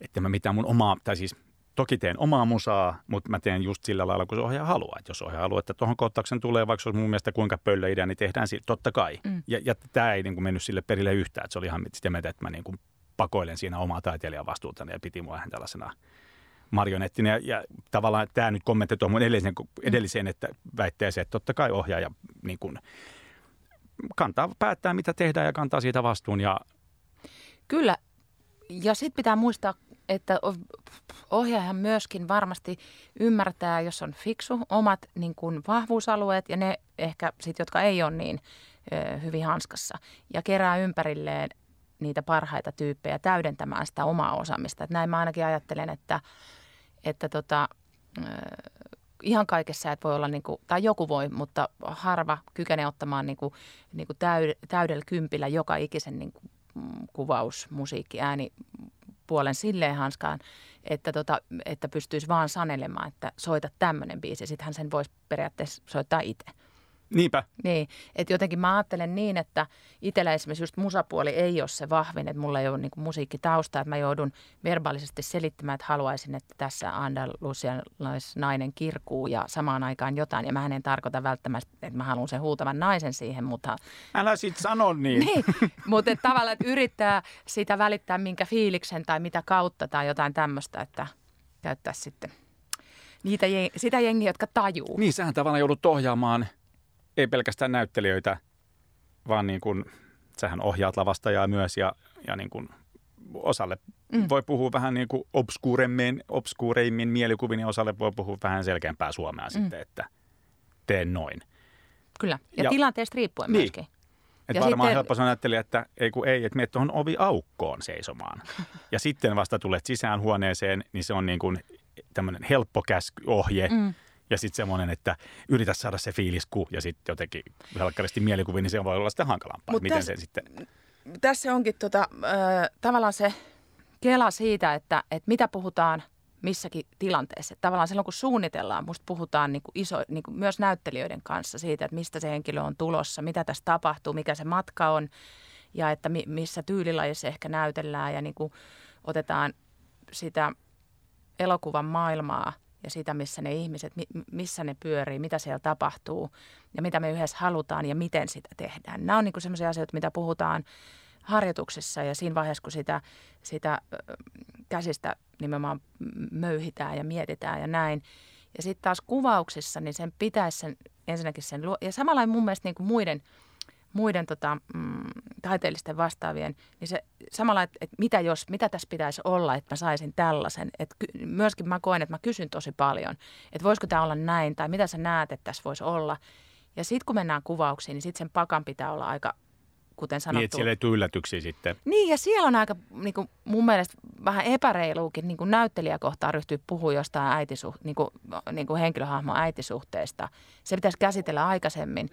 että mä mitään mun omaa, tai siis toki teen omaa musaa, mutta mä teen just sillä lailla, kun se ohjaaja haluaa. Että jos ohjaaja haluaa, että tuohon kohtauksen tulee, vaikka se olisi mun mielestä kuinka pöllö idea, niin tehdään sillä, totta kai. Mm. Ja, ja tämä ei niin kuin mennyt sille perille yhtään. Että se oli ihan sitä mieltä, että mä niin kuin pakoilen siinä omaa taiteilijan vastuutani ja piti mua vähän tällaisena marionettina. Ja, ja tavallaan tämä nyt kommentti tuohon mun edelliseen, edelliseen että väitteeseen, että totta kai ohjaaja niin kuin kantaa, päättää mitä tehdään ja kantaa siitä vastuun. Ja... Kyllä. Ja sitten pitää muistaa että ohjaajahan myöskin varmasti ymmärtää, jos on fiksu, omat niin kuin vahvuusalueet ja ne ehkä sitten, jotka ei ole niin ö, hyvin hanskassa. Ja kerää ympärilleen niitä parhaita tyyppejä täydentämään sitä omaa osaamista. Et näin mä ainakin ajattelen, että, että tota, ö, ihan kaikessa et voi olla, niin kuin, tai joku voi, mutta harva kykenee ottamaan niin kuin, niin kuin täydellä kympillä joka ikisen niin kuin, kuvaus, musiikki, ääni, puolen silleen hanskaan, että, tota, että pystyisi vaan sanelemaan, että soita tämmöinen biisi. Sitten hän sen voisi periaatteessa soittaa itse. Niinpä. Niin, että jotenkin mä ajattelen niin, että itsellä esimerkiksi just musapuoli ei ole se vahvin, että mulla ei ole niin musiikkitausta, että mä joudun verbaalisesti selittämään, että haluaisin, että tässä andalusialaisnainen kirkuu ja samaan aikaan jotain. Ja mä en tarkoita välttämättä, että mä haluan sen huutavan naisen siihen, mutta... Älä sit sano niin. niin, mutta että tavallaan, että yrittää sitä välittää minkä fiiliksen tai mitä kautta tai jotain tämmöistä, että käyttää sitten niitä, sitä jengiä, jotka tajuu. Niin, sähän tavallaan joudut ohjaamaan – ei pelkästään näyttelijöitä, vaan niin kuin, sähän ohjaat lavastajaa myös ja, ja niin kuin osalle mm. voi puhua vähän niin kuin obskuuremmin, obskuureimmin mielikuvin ja osalle voi puhua vähän selkeämpää suomea mm. sitten, että teen noin. Kyllä, ja, ja tilanteesta riippuen niin. myöskin. Että varmaan sitten... helppo sanoa että ei kun ei, että menet tuohon ovi aukkoon seisomaan. ja sitten vasta tulet sisään huoneeseen, niin se on niin kuin tämmöinen helppo käskyohje. Mm ja sitten semmoinen, että yritä saada se fiilisku ja sitten jotenkin helkkaristi mielikuvi, niin se voi olla sitten hankalampaa. Mut Miten tässä, se sitten... Tässä onkin tota, äh, tavallaan se kela siitä, että, että mitä puhutaan missäkin tilanteessa. Että tavallaan silloin kun suunnitellaan, musta puhutaan niin kuin iso, niin kuin myös näyttelijöiden kanssa siitä, että mistä se henkilö on tulossa, mitä tässä tapahtuu, mikä se matka on ja että mi, missä tyylilajissa ehkä näytellään ja niin kuin otetaan sitä elokuvan maailmaa – ja sitä, missä ne ihmiset, missä ne pyörii, mitä siellä tapahtuu ja mitä me yhdessä halutaan ja miten sitä tehdään. Nämä on niin sellaisia asioita, mitä puhutaan harjoituksessa ja siinä vaiheessa, kun sitä, sitä käsistä nimenomaan möyhitään ja mietitään ja näin. Ja sitten taas kuvauksissa, niin sen pitäisi sen, ensinnäkin sen, ja samalla mun mielestä niin kuin muiden – muiden tota, mm, taiteellisten vastaavien, niin se samalla, että, että mitä jos, mitä tässä pitäisi olla, että mä saisin tällaisen. Että ky, myöskin mä koen, että mä kysyn tosi paljon, että voisiko tämä olla näin, tai mitä sä näet, että tässä voisi olla. Ja sitten kun mennään kuvauksiin, niin sitten sen pakan pitää olla aika, kuten sanottu. Niin, että siellä ei tule yllätyksiä sitten. Niin, ja siellä on aika niin kuin mun mielestä vähän epäreiluukin niin kuin näyttelijäkohtaa ryhtyy puhua jostain äitisuh, niin kuin, niin kuin henkilöhahmon äitisuhteesta. Se pitäisi käsitellä aikaisemmin.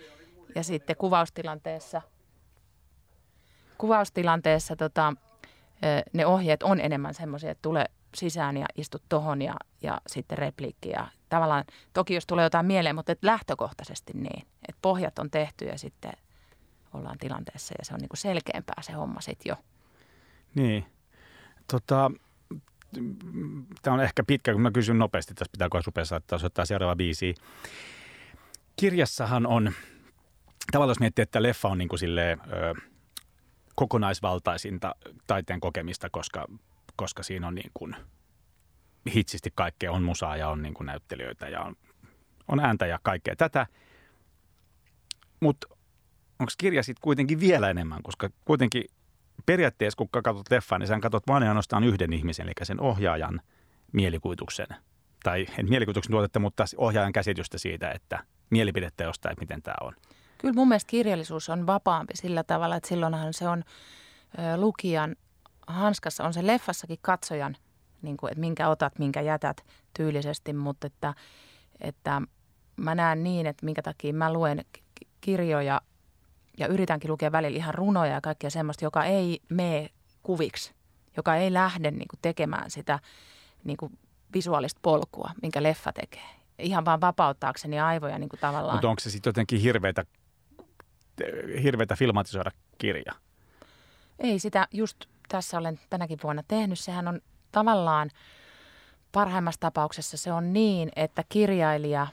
Ja sitten kuvaustilanteessa, kuvaustilanteessa tota, ne ohjeet on enemmän semmoisia, että tule sisään ja istu tohon ja, ja sitten repliikki. Ja tavallaan, toki jos tulee jotain mieleen, mutta et lähtökohtaisesti niin. Että pohjat on tehty ja sitten ollaan tilanteessa ja se on niinku selkeämpää se homma sitten jo. Niin. Tota, tämä on ehkä pitkä, kun mä kysyn nopeasti, tässä pitää kohdassa rupeaa saattaa soittaa seuraava biisi. Kirjassahan on tavallaan jos miettii, että leffa on niin kuin silleen, ö, kokonaisvaltaisinta taiteen kokemista, koska, koska siinä on niin kuin hitsisti kaikkea, on musaa ja on niin kuin näyttelijöitä ja on, on ääntä ja kaikkea tätä. Mutta onko kirja sitten kuitenkin vielä enemmän, koska kuitenkin periaatteessa kun katsot leffaa, niin sä katsot vain ainoastaan yhden ihmisen, eli sen ohjaajan mielikuvituksen. Tai en mielikuvituksen tuotetta, mutta ohjaajan käsitystä siitä, että mielipidettä jostain, että miten tämä on. Kyllä mun mielestä kirjallisuus on vapaampi sillä tavalla, että silloinhan se on ö, lukijan hanskassa, on se leffassakin katsojan, niin kuin, että minkä otat, minkä jätät tyylisesti, mutta että, että mä näen niin, että minkä takia mä luen kirjoja ja yritänkin lukea välillä ihan runoja ja kaikkea semmoista, joka ei mene kuviksi, joka ei lähde niin kuin tekemään sitä niin kuin visuaalista polkua, minkä leffa tekee. Ihan vaan vapauttaakseni aivoja niin kuin tavallaan. Mutta onko se sitten jotenkin hirveitä, hirveitä filmatisoida kirja? Ei sitä just tässä olen tänäkin vuonna tehnyt. Sehän on tavallaan parhaimmassa tapauksessa se on niin, että kirjailija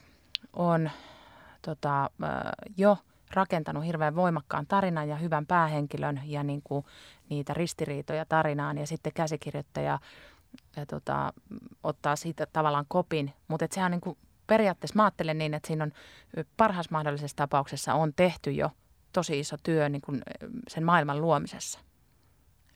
on tota, jo rakentanut hirveän voimakkaan tarinan ja hyvän päähenkilön ja niin kuin niitä ristiriitoja tarinaan ja sitten käsikirjoittaja ja tota, ottaa siitä tavallaan kopin. Mutta sehän on niin kuin, periaatteessa mä ajattelen niin, että siinä on parhaassa mahdollisessa tapauksessa on tehty jo tosi iso työ niin kuin sen maailman luomisessa.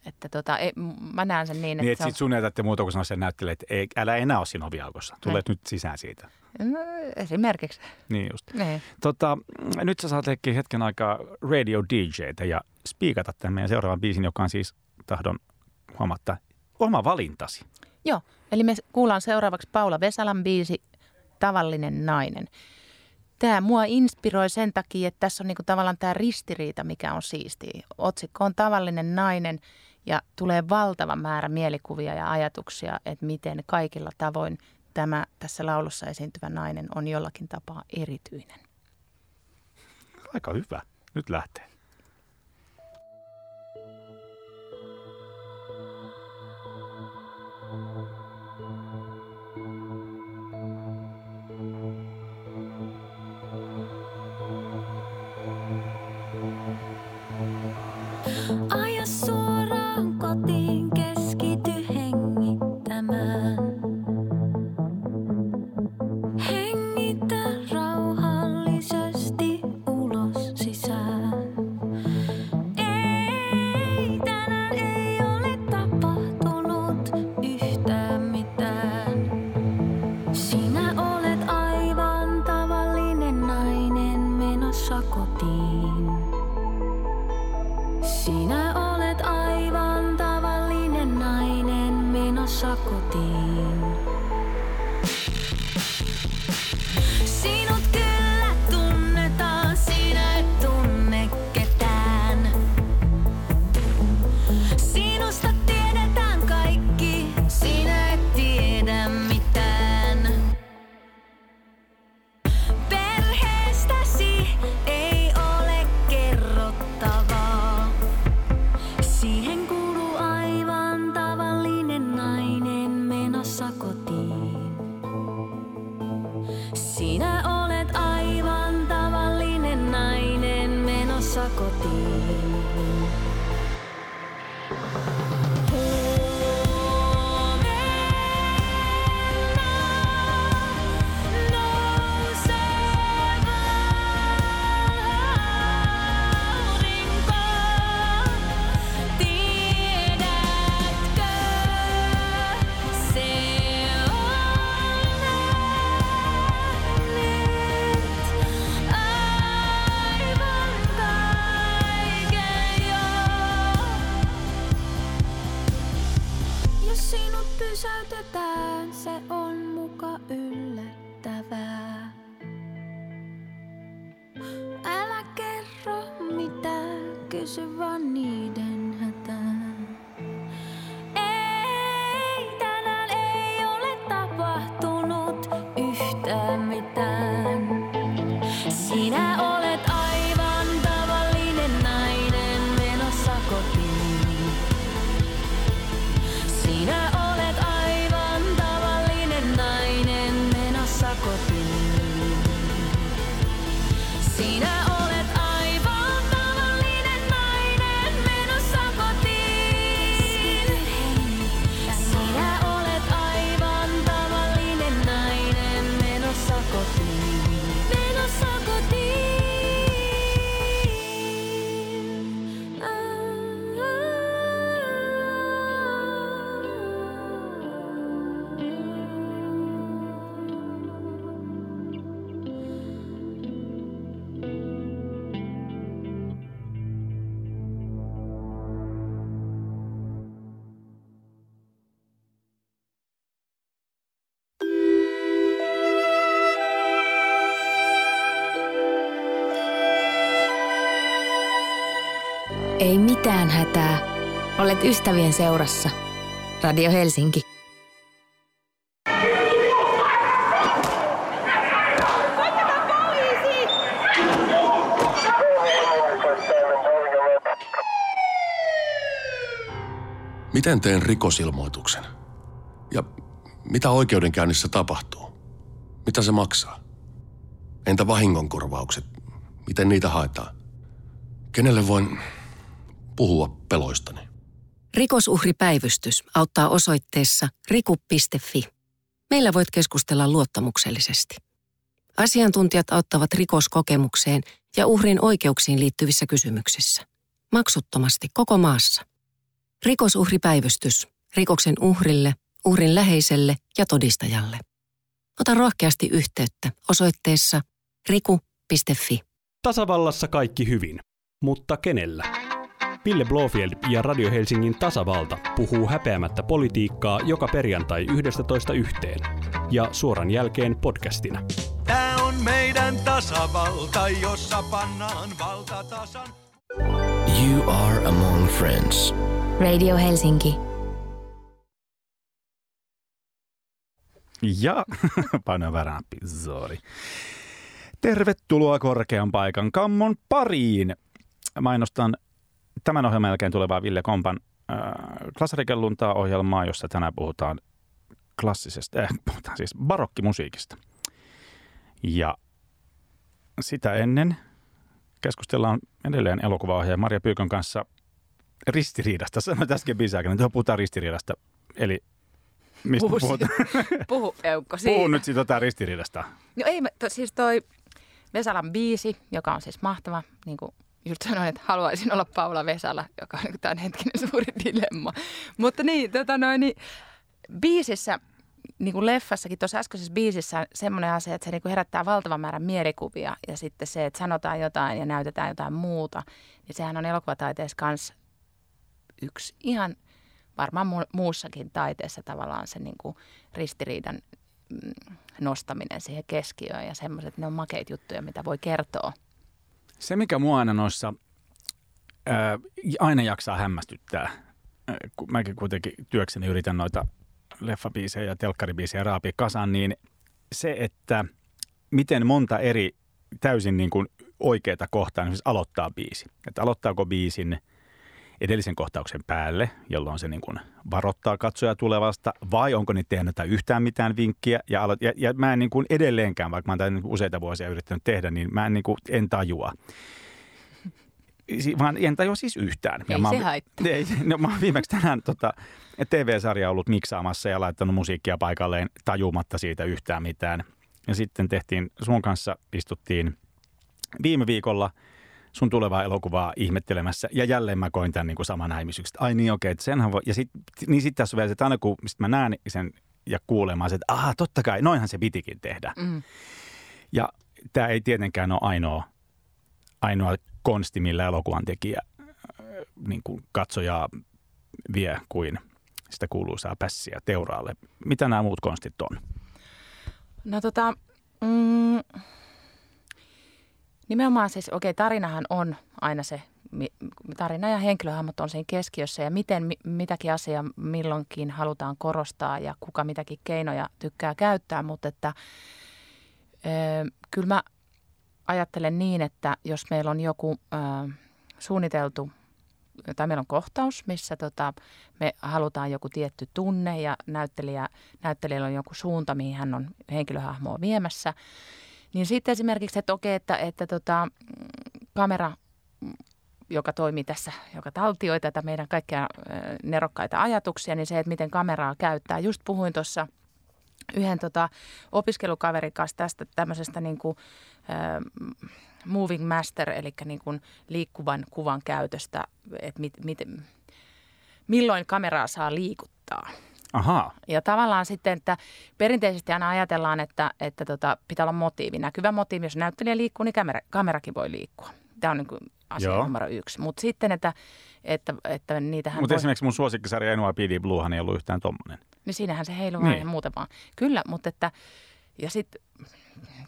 Että tota, ei, mä näen sen niin, Niin, että että sit sun ei tarvitse muuta kuin sanoa sen näyttelijä, että ei, älä enää ole siinä oviaukossa. Tulet nyt sisään siitä. No, esimerkiksi. Niin just. Niin. Tota, nyt sä saat leikkiä hetken aikaa radio DJtä ja spiikata tämän meidän seuraavan biisin, joka on siis, tahdon huomata, oma valintasi. Joo, eli me kuullaan seuraavaksi Paula Vesalan biisi Tavallinen nainen. Tämä mua inspiroi sen takia, että tässä on niinku tavallaan tämä ristiriita, mikä on siistiä. Otsikko on Tavallinen nainen ja tulee valtava määrä mielikuvia ja ajatuksia, että miten kaikilla tavoin tämä tässä laulussa esiintyvä nainen on jollakin tapaa erityinen. Aika hyvä. Nyt lähtee. Shakotin. Mitään hätää. Olet ystävien seurassa. Radio Helsinki. Miten teen rikosilmoituksen? Ja mitä oikeudenkäynnissä tapahtuu? Mitä se maksaa? Entä vahingonkorvaukset? Miten niitä haetaan? Kenelle voin puhua peloistani? Rikosuhripäivystys auttaa osoitteessa riku.fi. Meillä voit keskustella luottamuksellisesti. Asiantuntijat auttavat rikoskokemukseen ja uhrin oikeuksiin liittyvissä kysymyksissä. Maksuttomasti koko maassa. Rikosuhripäivystys. Rikoksen uhrille, uhrin läheiselle ja todistajalle. Ota rohkeasti yhteyttä osoitteessa riku.fi. Tasavallassa kaikki hyvin. Mutta kenellä? Ville Blofield ja Radio Helsingin tasavalta puhuu häpeämättä politiikkaa joka perjantai 11 yhteen. Ja suoran jälkeen podcastina. Tää on meidän tasavalta, jossa pannaan valta tasan. You are among friends. Radio Helsinki. Ja painoin väärään sorry. Tervetuloa korkean paikan kammon pariin. Mainostan tämän ohjelman jälkeen tulevaa Ville Kompan äh, klassarikelluntaa ohjelmaa, jossa tänään puhutaan klassisesta, äh, puhutaan siis barokkimusiikista. Ja sitä ennen keskustellaan edelleen elokuvaohjaaja Maria Pyykön kanssa ristiriidasta. Sanoit äsken biisin aikana, että puhutaan ristiriidasta. Eli mistä Puhu, puhutaan? puhu Eukko siitä. Puhun nyt siitä jotain ristiriidasta. No ei, to, siis toi Vesalan biisi, joka on siis mahtava, niin kuin just sanoin, että haluaisin olla Paula Vesala, joka on tämän hetkinen suuri dilemma. Mutta niin, tota noin, niin biisissä, niin kuin leffassakin, tuossa äskeisessä biisissä on semmoinen asia, että se niin kuin herättää valtavan määrän mielikuvia ja sitten se, että sanotaan jotain ja näytetään jotain muuta, niin sehän on elokuvataiteessa kanssa yksi ihan varmaan mu- muussakin taiteessa tavallaan se niin kuin ristiriidan mm, nostaminen siihen keskiöön ja semmoiset, ne on makeita juttuja, mitä voi kertoa. Se, mikä mua aina noissa ää, aina jaksaa hämmästyttää, ää, kun mäkin kuitenkin työkseni yritän noita leffabiisejä ja telkkaribiisejä raapia kasaan, niin se, että miten monta eri täysin niin kuin oikeaa kohtaa niin aloittaa biisi. Että aloittaako biisin edellisen kohtauksen päälle, jolloin se niin kuin varoittaa katsoja tulevasta, vai onko niitä tehnyt yhtään mitään vinkkiä. Ja, alo- ja, ja mä en niin kuin edelleenkään, vaikka mä oon tätä niin useita vuosia yrittänyt tehdä, niin mä en, niin kuin, en tajua. Vaan en tajua siis yhtään. Ei Ja mä se haittaa. Ei, no, mä viimeksi tänään tota, TV-sarja ollut miksaamassa ja laittanut musiikkia paikalleen tajumatta siitä yhtään mitään. Ja sitten tehtiin, sun kanssa istuttiin viime viikolla sun tulevaa elokuvaa ihmettelemässä. Ja jälleen mä koin tämän niin kuin saman häimysyksen. Ai niin, okei, että senhän voi. Ja sit, niin sitten tässä on vielä se, että aina kun sit mä näen sen ja kuulemaan se, että aha, totta kai, noinhan se pitikin tehdä. Mm. Ja tämä ei tietenkään ole ainoa, ainoa konsti, millä elokuvan tekijä äh, niin kuin katsojaa vie kuin sitä kuuluisaa pässiä teuraalle. Mitä nämä muut konstit on? No tota, mm, nimenomaan siis, okei, tarinahan on aina se, tarina ja henkilöhahmot on siinä keskiössä ja miten mi- mitäkin asiaa milloinkin halutaan korostaa ja kuka mitäkin keinoja tykkää käyttää, mutta että ö, kyllä mä ajattelen niin, että jos meillä on joku ö, suunniteltu tai meillä on kohtaus, missä tota, me halutaan joku tietty tunne ja näyttelijä, näyttelijällä on joku suunta, mihin hän on henkilöhahmoa viemässä. Niin sitten esimerkiksi, että okei, että, että tota, kamera, joka toimii tässä, joka taltioi tätä meidän kaikkia nerokkaita ajatuksia, niin se, että miten kameraa käyttää. Just puhuin tuossa yhden tota, opiskelukaverin kanssa tästä tämmöisestä niin kuin, ö, moving master, eli niin kuin liikkuvan kuvan käytöstä, että mit, mit, milloin kameraa saa liikuttaa. Ahaa. Ja tavallaan sitten, että perinteisesti aina ajatellaan, että, että tota, pitää olla motiivi, näkyvä motiivi. Jos näyttelijä liikkuu, niin kamera, kamerakin voi liikkua. Tämä on niin kuin asia Joo. numero yksi. Mutta sitten, että, että, että niitähän Mutta voi... esimerkiksi mun suosikkisarja NYPD Bluehan ei ollut yhtään tommonen. Niin siinähän se heiluu Niin. ja muuta vaan. Kyllä, mutta että ja sitten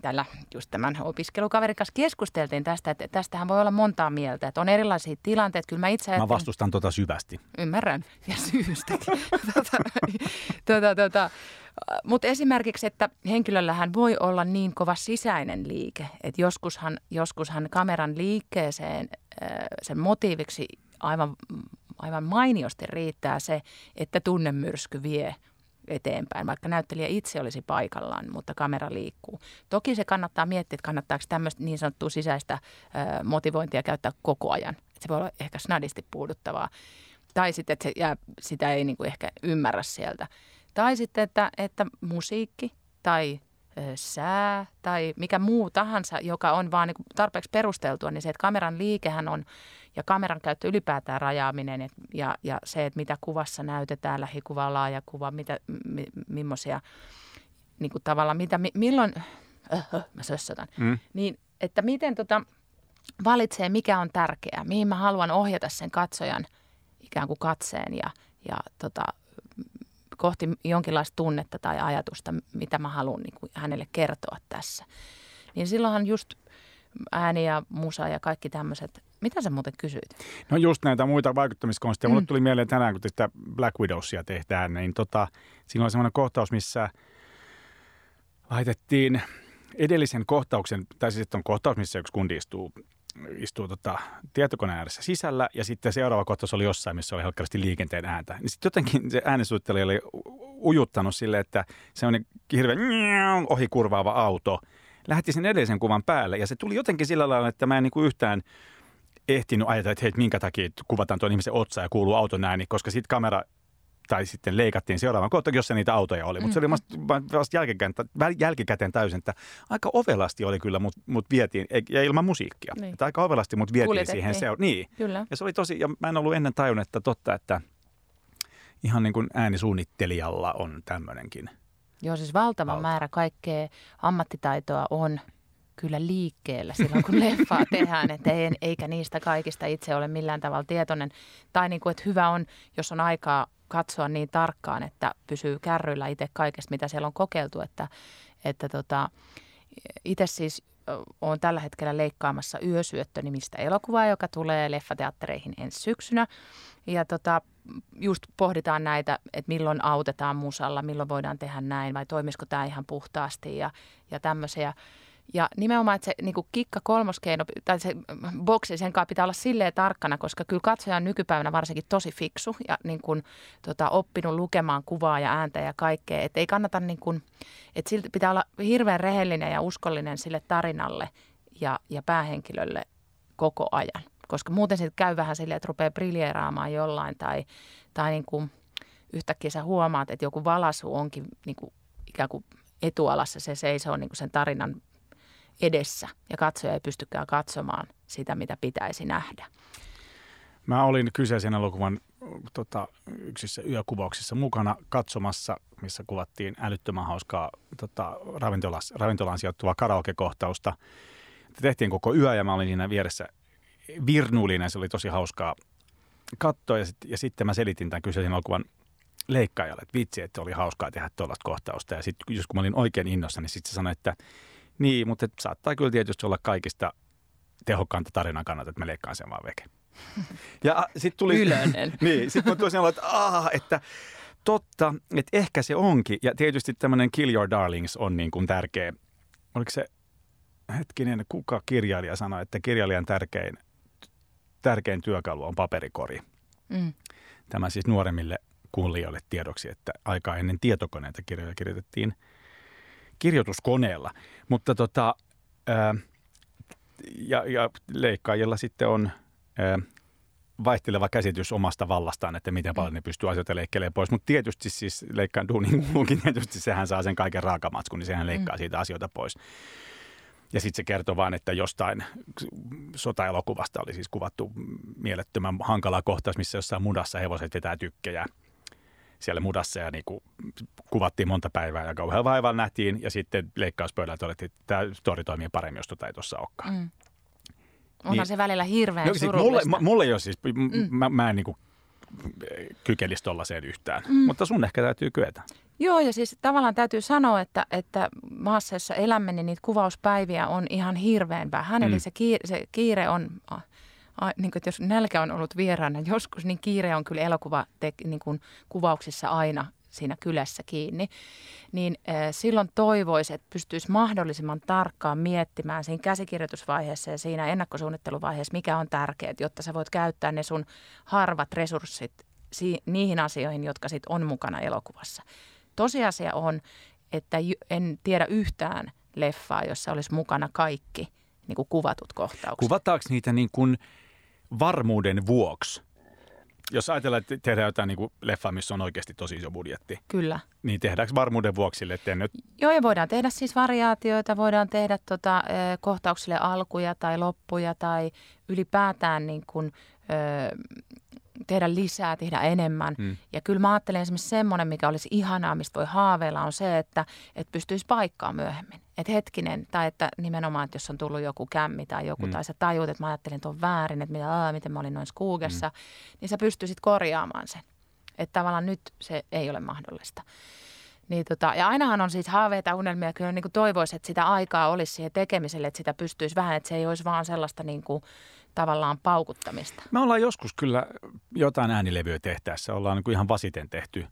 tällä just tämän opiskelukaverin kanssa keskusteltiin tästä, että tästähän voi olla montaa mieltä, että on erilaisia tilanteita. Kyllä mä itse Mä vastustan tota syvästi. Ymmärrän, ja syystäkin. tota, tota, tota, Mutta esimerkiksi, että henkilöllähän voi olla niin kova sisäinen liike, että joskushan, joskushan kameran liikkeeseen äh, sen motiiviksi aivan, aivan mainiosti riittää se, että tunnemyrsky vie eteenpäin, vaikka näyttelijä itse olisi paikallaan, mutta kamera liikkuu. Toki se kannattaa miettiä, että kannattaako tämmöistä niin sanottua sisäistä äh, motivointia käyttää koko ajan. Se voi olla ehkä snadisti puuduttavaa. Tai sitten, että se jää, sitä ei niin kuin ehkä ymmärrä sieltä. Tai sitten, että, että musiikki tai ö, sää tai mikä muu tahansa, joka on vaan niin tarpeeksi perusteltua, niin se, että kameran liikehän on ja kameran käyttö ylipäätään rajaaminen et, ja, ja se, että mitä kuvassa näytetään, lähikuva, laajakuva, mitä, mi, millaisia niin kuin tavallaan, mitä, mi, milloin, öh, öh, mä sössötän, Mm. niin että miten tota, valitsee, mikä on tärkeää, mihin mä haluan ohjata sen katsojan ikään kuin katseen ja, ja tota, kohti jonkinlaista tunnetta tai ajatusta, mitä mä haluan niin kuin hänelle kertoa tässä. Niin silloinhan just ääni ja musa ja kaikki tämmöiset. Mitä sä muuten kysyit? No just näitä muita vaikuttamiskonsteja. Mulle Mm. tuli mieleen tänään, kun sitä Black Widowsia tehdään, niin tota, siinä on semmoinen kohtaus, missä laitettiin edellisen kohtauksen, tai siis on kohtaus, missä yksi kundi istuu, istuu tota, tietokoneen ääressä sisällä, ja sitten seuraava kohtaus oli jossain, missä oli helkkaristi liikenteen ääntä. Niin sitten jotenkin se äänensuunnittelija oli ujuttanut sille, että se on hirveän ohikurvaava auto. Lähetti sen edellisen kuvan päälle, ja se tuli jotenkin sillä lailla, että mä en niinku yhtään ehtinyt ajatella, että hei, minkä takia kuvataan tuon ihmisen otsa ja kuuluu auton ääni, koska sitten kamera tai sitten leikattiin seuraavan kohta, jossa niitä autoja oli. Mutta se oli Mm-hmm. vasta, vasta jälkikäteen, jälkikäteen täysin, että aika ovelasti oli kyllä, mut, mut vietiin, ja ilman musiikkia. Niin. Että aika ovelasti mut vietiin siihen seura- Niin. Kyllä. Ja se oli tosi, ja mä en ollut ennen tajunnut, että totta, että ihan niin kuin äänisuunnittelijalla on tämmöinenkin. Joo, siis valtava määrä kaikkea ammattitaitoa on kyllä liikkeellä silloin, kun leffaa tehdään, että ei, eikä niistä kaikista itse ole millään tavalla tietoinen. Tai niin kuin, että hyvä on, jos on aikaa katsoa niin tarkkaan, että pysyy kärryillä itse kaikesta, mitä siellä on kokeiltu. Että, että tota, itse siis olen tällä hetkellä leikkaamassa Yösyöttö-nimistä elokuvaa, joka tulee leffateattereihin ensi syksynä. Ja tota, just pohditaan näitä, että milloin autetaan musalla, milloin voidaan tehdä näin vai toimisiko tämä ihan puhtaasti ja, ja tämmöisiä. Ja nimenomaan, että se niin kuin kikka kolmoskeino tai se boksi, sen kanssa pitää olla silleen tarkkana, koska kyllä katsoja on nykypäivänä varsinkin tosi fiksu ja niin kuin, tota, oppinut lukemaan kuvaa ja ääntä ja kaikkea. Että ei kannata, niin kuin, että silti pitää olla hirveän rehellinen ja uskollinen sille tarinalle ja, ja päähenkilölle koko ajan. Koska muuten sitten käy vähän silleen, että rupeaa briljeeraamaan jollain tai, tai niin kuin yhtäkkiä sä huomaat, että joku valasu onkin niin kuin ikään kuin etualassa, se seisoo niin kuin sen tarinan edessä ja katsoja ei pystykään katsomaan sitä, mitä pitäisi nähdä. Mä olin kyseisen elokuvan tota, yksissä yökuvauksissa mukana katsomassa, missä kuvattiin älyttömän hauskaa tota, ravintolas, ravintolaan sijoittuvaa karaoke-kohtausta. Tehtiin koko yö ja mä olin siinä vieressä virnuulinen, se oli tosi hauskaa katsoa ja, sit, ja sitten mä selitin tämän kyseisen elokuvan leikkaajalle, että vitsi, että oli hauskaa tehdä tuollaista kohtausta. Ja sitten kun mä olin oikein innossa, niin sitten se sanoi, että niin, mutta saattaa kyllä tietysti olla kaikista tehokkainta tarinan kannalta, että mä leikkaan sen vaan veke. Ja sitten tuli... Ylönen. niin, sitten mä tuli että, Aa, että totta, että ehkä se onkin. Ja tietysti tämmöinen Kill Your Darlings on niin kuin tärkeä. Oliko se, hetkinen, kuka kirjailija sanoi, että kirjailijan tärkein, tärkein työkalu on paperikori. Mm. Tämä siis nuoremmille kuulijoille tiedoksi, että aikaa ennen tietokoneita kirjoja kirjoitettiin kirjoituskoneella. Mutta tota, ää, ja, ja leikkaajilla sitten on ää, vaihteleva käsitys omasta vallastaan, että miten paljon ne pystyy asioita leikkelemään pois. Mutta tietysti siis leikkaan duunin kuuluukin, tietysti sehän saa sen kaiken raakamatskun, niin sehän leikkaa siitä asioita pois. Ja sitten se kertoo vain, että jostain sotaelokuvasta oli siis kuvattu mielettömän hankala kohtaus, missä jossain mudassa hevoset vetää tykkejä siellä mudassa ja niin kuin kuvattiin monta päivää ja kauhean vaivalla nähtiin ja sitten leikkauspöydällä todettiin, että tämä story toimii paremmin, jos tota ei tuossa olekaan. Mm. Onhan Niin. se välillä hirveän No, siis mulle, surullista. m- mulle ei ole siis, Mm. mä, mä en niin kuin kykelisi tollaiseen yhtään, Mm. mutta sun ehkä täytyy kyetä. Joo, ja siis tavallaan täytyy sanoa, että, että maassa, jossa elämme, niin niitä kuvauspäiviä on ihan hirveän vähän. Mm. Mm. Eli se kiire, se kiire on, a, niin kuin, että jos nälkä on ollut vieraana joskus, niin kiire on kyllä elokuva te, niin kuin, kuvauksissa aina siinä kylässä kiinni. Niin silloin toivoisi, että pystyisi mahdollisimman tarkkaan miettimään siinä käsikirjoitusvaiheessa ja siinä ennakkosuunnitteluvaiheessa, mikä on tärkeää, jotta sä voit käyttää ne sun harvat resurssit si- niihin asioihin, jotka sit on mukana elokuvassa. Tosiasia on, että en tiedä yhtään leffaa, jossa olisi mukana kaikki niin kuin kuvatut kohtaukset. Kuvataanko niitä niin kuin varmuuden vuoksi? Jos ajatellaan, että tehdään jotain niin kuin leffaa, missä on oikeasti tosi iso budjetti, Kyllä. niin tehdäänkö varmuuden vuoksi sille, että nyt Joo, ja voidaan tehdä siis variaatioita, voidaan tehdä tota, kohtauksille alkuja tai loppuja tai ylipäätään niin kuin, ö, tehdä lisää, tehdä enemmän. Mm. Ja kyllä mä ajattelen esimerkiksi semmoinen, mikä olisi ihanaa, mistä voi haaveilla, on se, että, että pystyisi paikkaa myöhemmin. Että hetkinen, tai että nimenomaan, että jos on tullut joku kämmi tai joku, Mm. tai sä tajuut, että mä ajattelin tuon väärin, että mitä, aa, miten mä olin noin skuugessa, mm. niin sä pystyisit korjaamaan sen. Että tavallaan nyt se ei ole mahdollista. Niin tota, ja ainahan on siis haaveita, unelmia, kyllä niin toivoisi, että sitä aikaa olisi siihen tekemiselle, että sitä pystyisi vähän, että se ei olisi vaan sellaista niin kuin, tavallaan paukuttamista. Me ollaan joskus kyllä jotain äänilevyä tehtäessä, ollaan niin kuin ihan vasiten tehty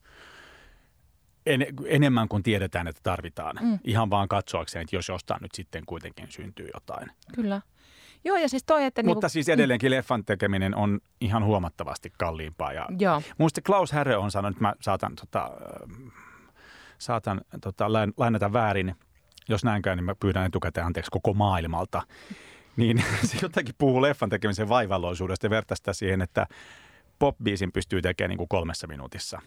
en, enemmän kuin tiedetään, että tarvitaan. Mm. Ihan vaan katsoakseen, että jos jostain nyt sitten kuitenkin syntyy jotain. Kyllä. Joo, ja siis toi, että... Mutta niinku, siis edelleenkin leffan tekeminen on ihan huomattavasti kalliimpaa. Ja Joo. Muista Klaus Härö on sanonut, että mä saatan, tota, ähm, saatan tota, lain- lainata väärin. Jos näin käy, niin mä pyydän etukäteen anteeksi koko maailmalta. Niin se jotenkin puhuu leffan tekemisen vaivalloisuudesta ja vertaa sitä siihen, että pop-biisin pystyy tekemään niin kuin kolmessa minuutissa.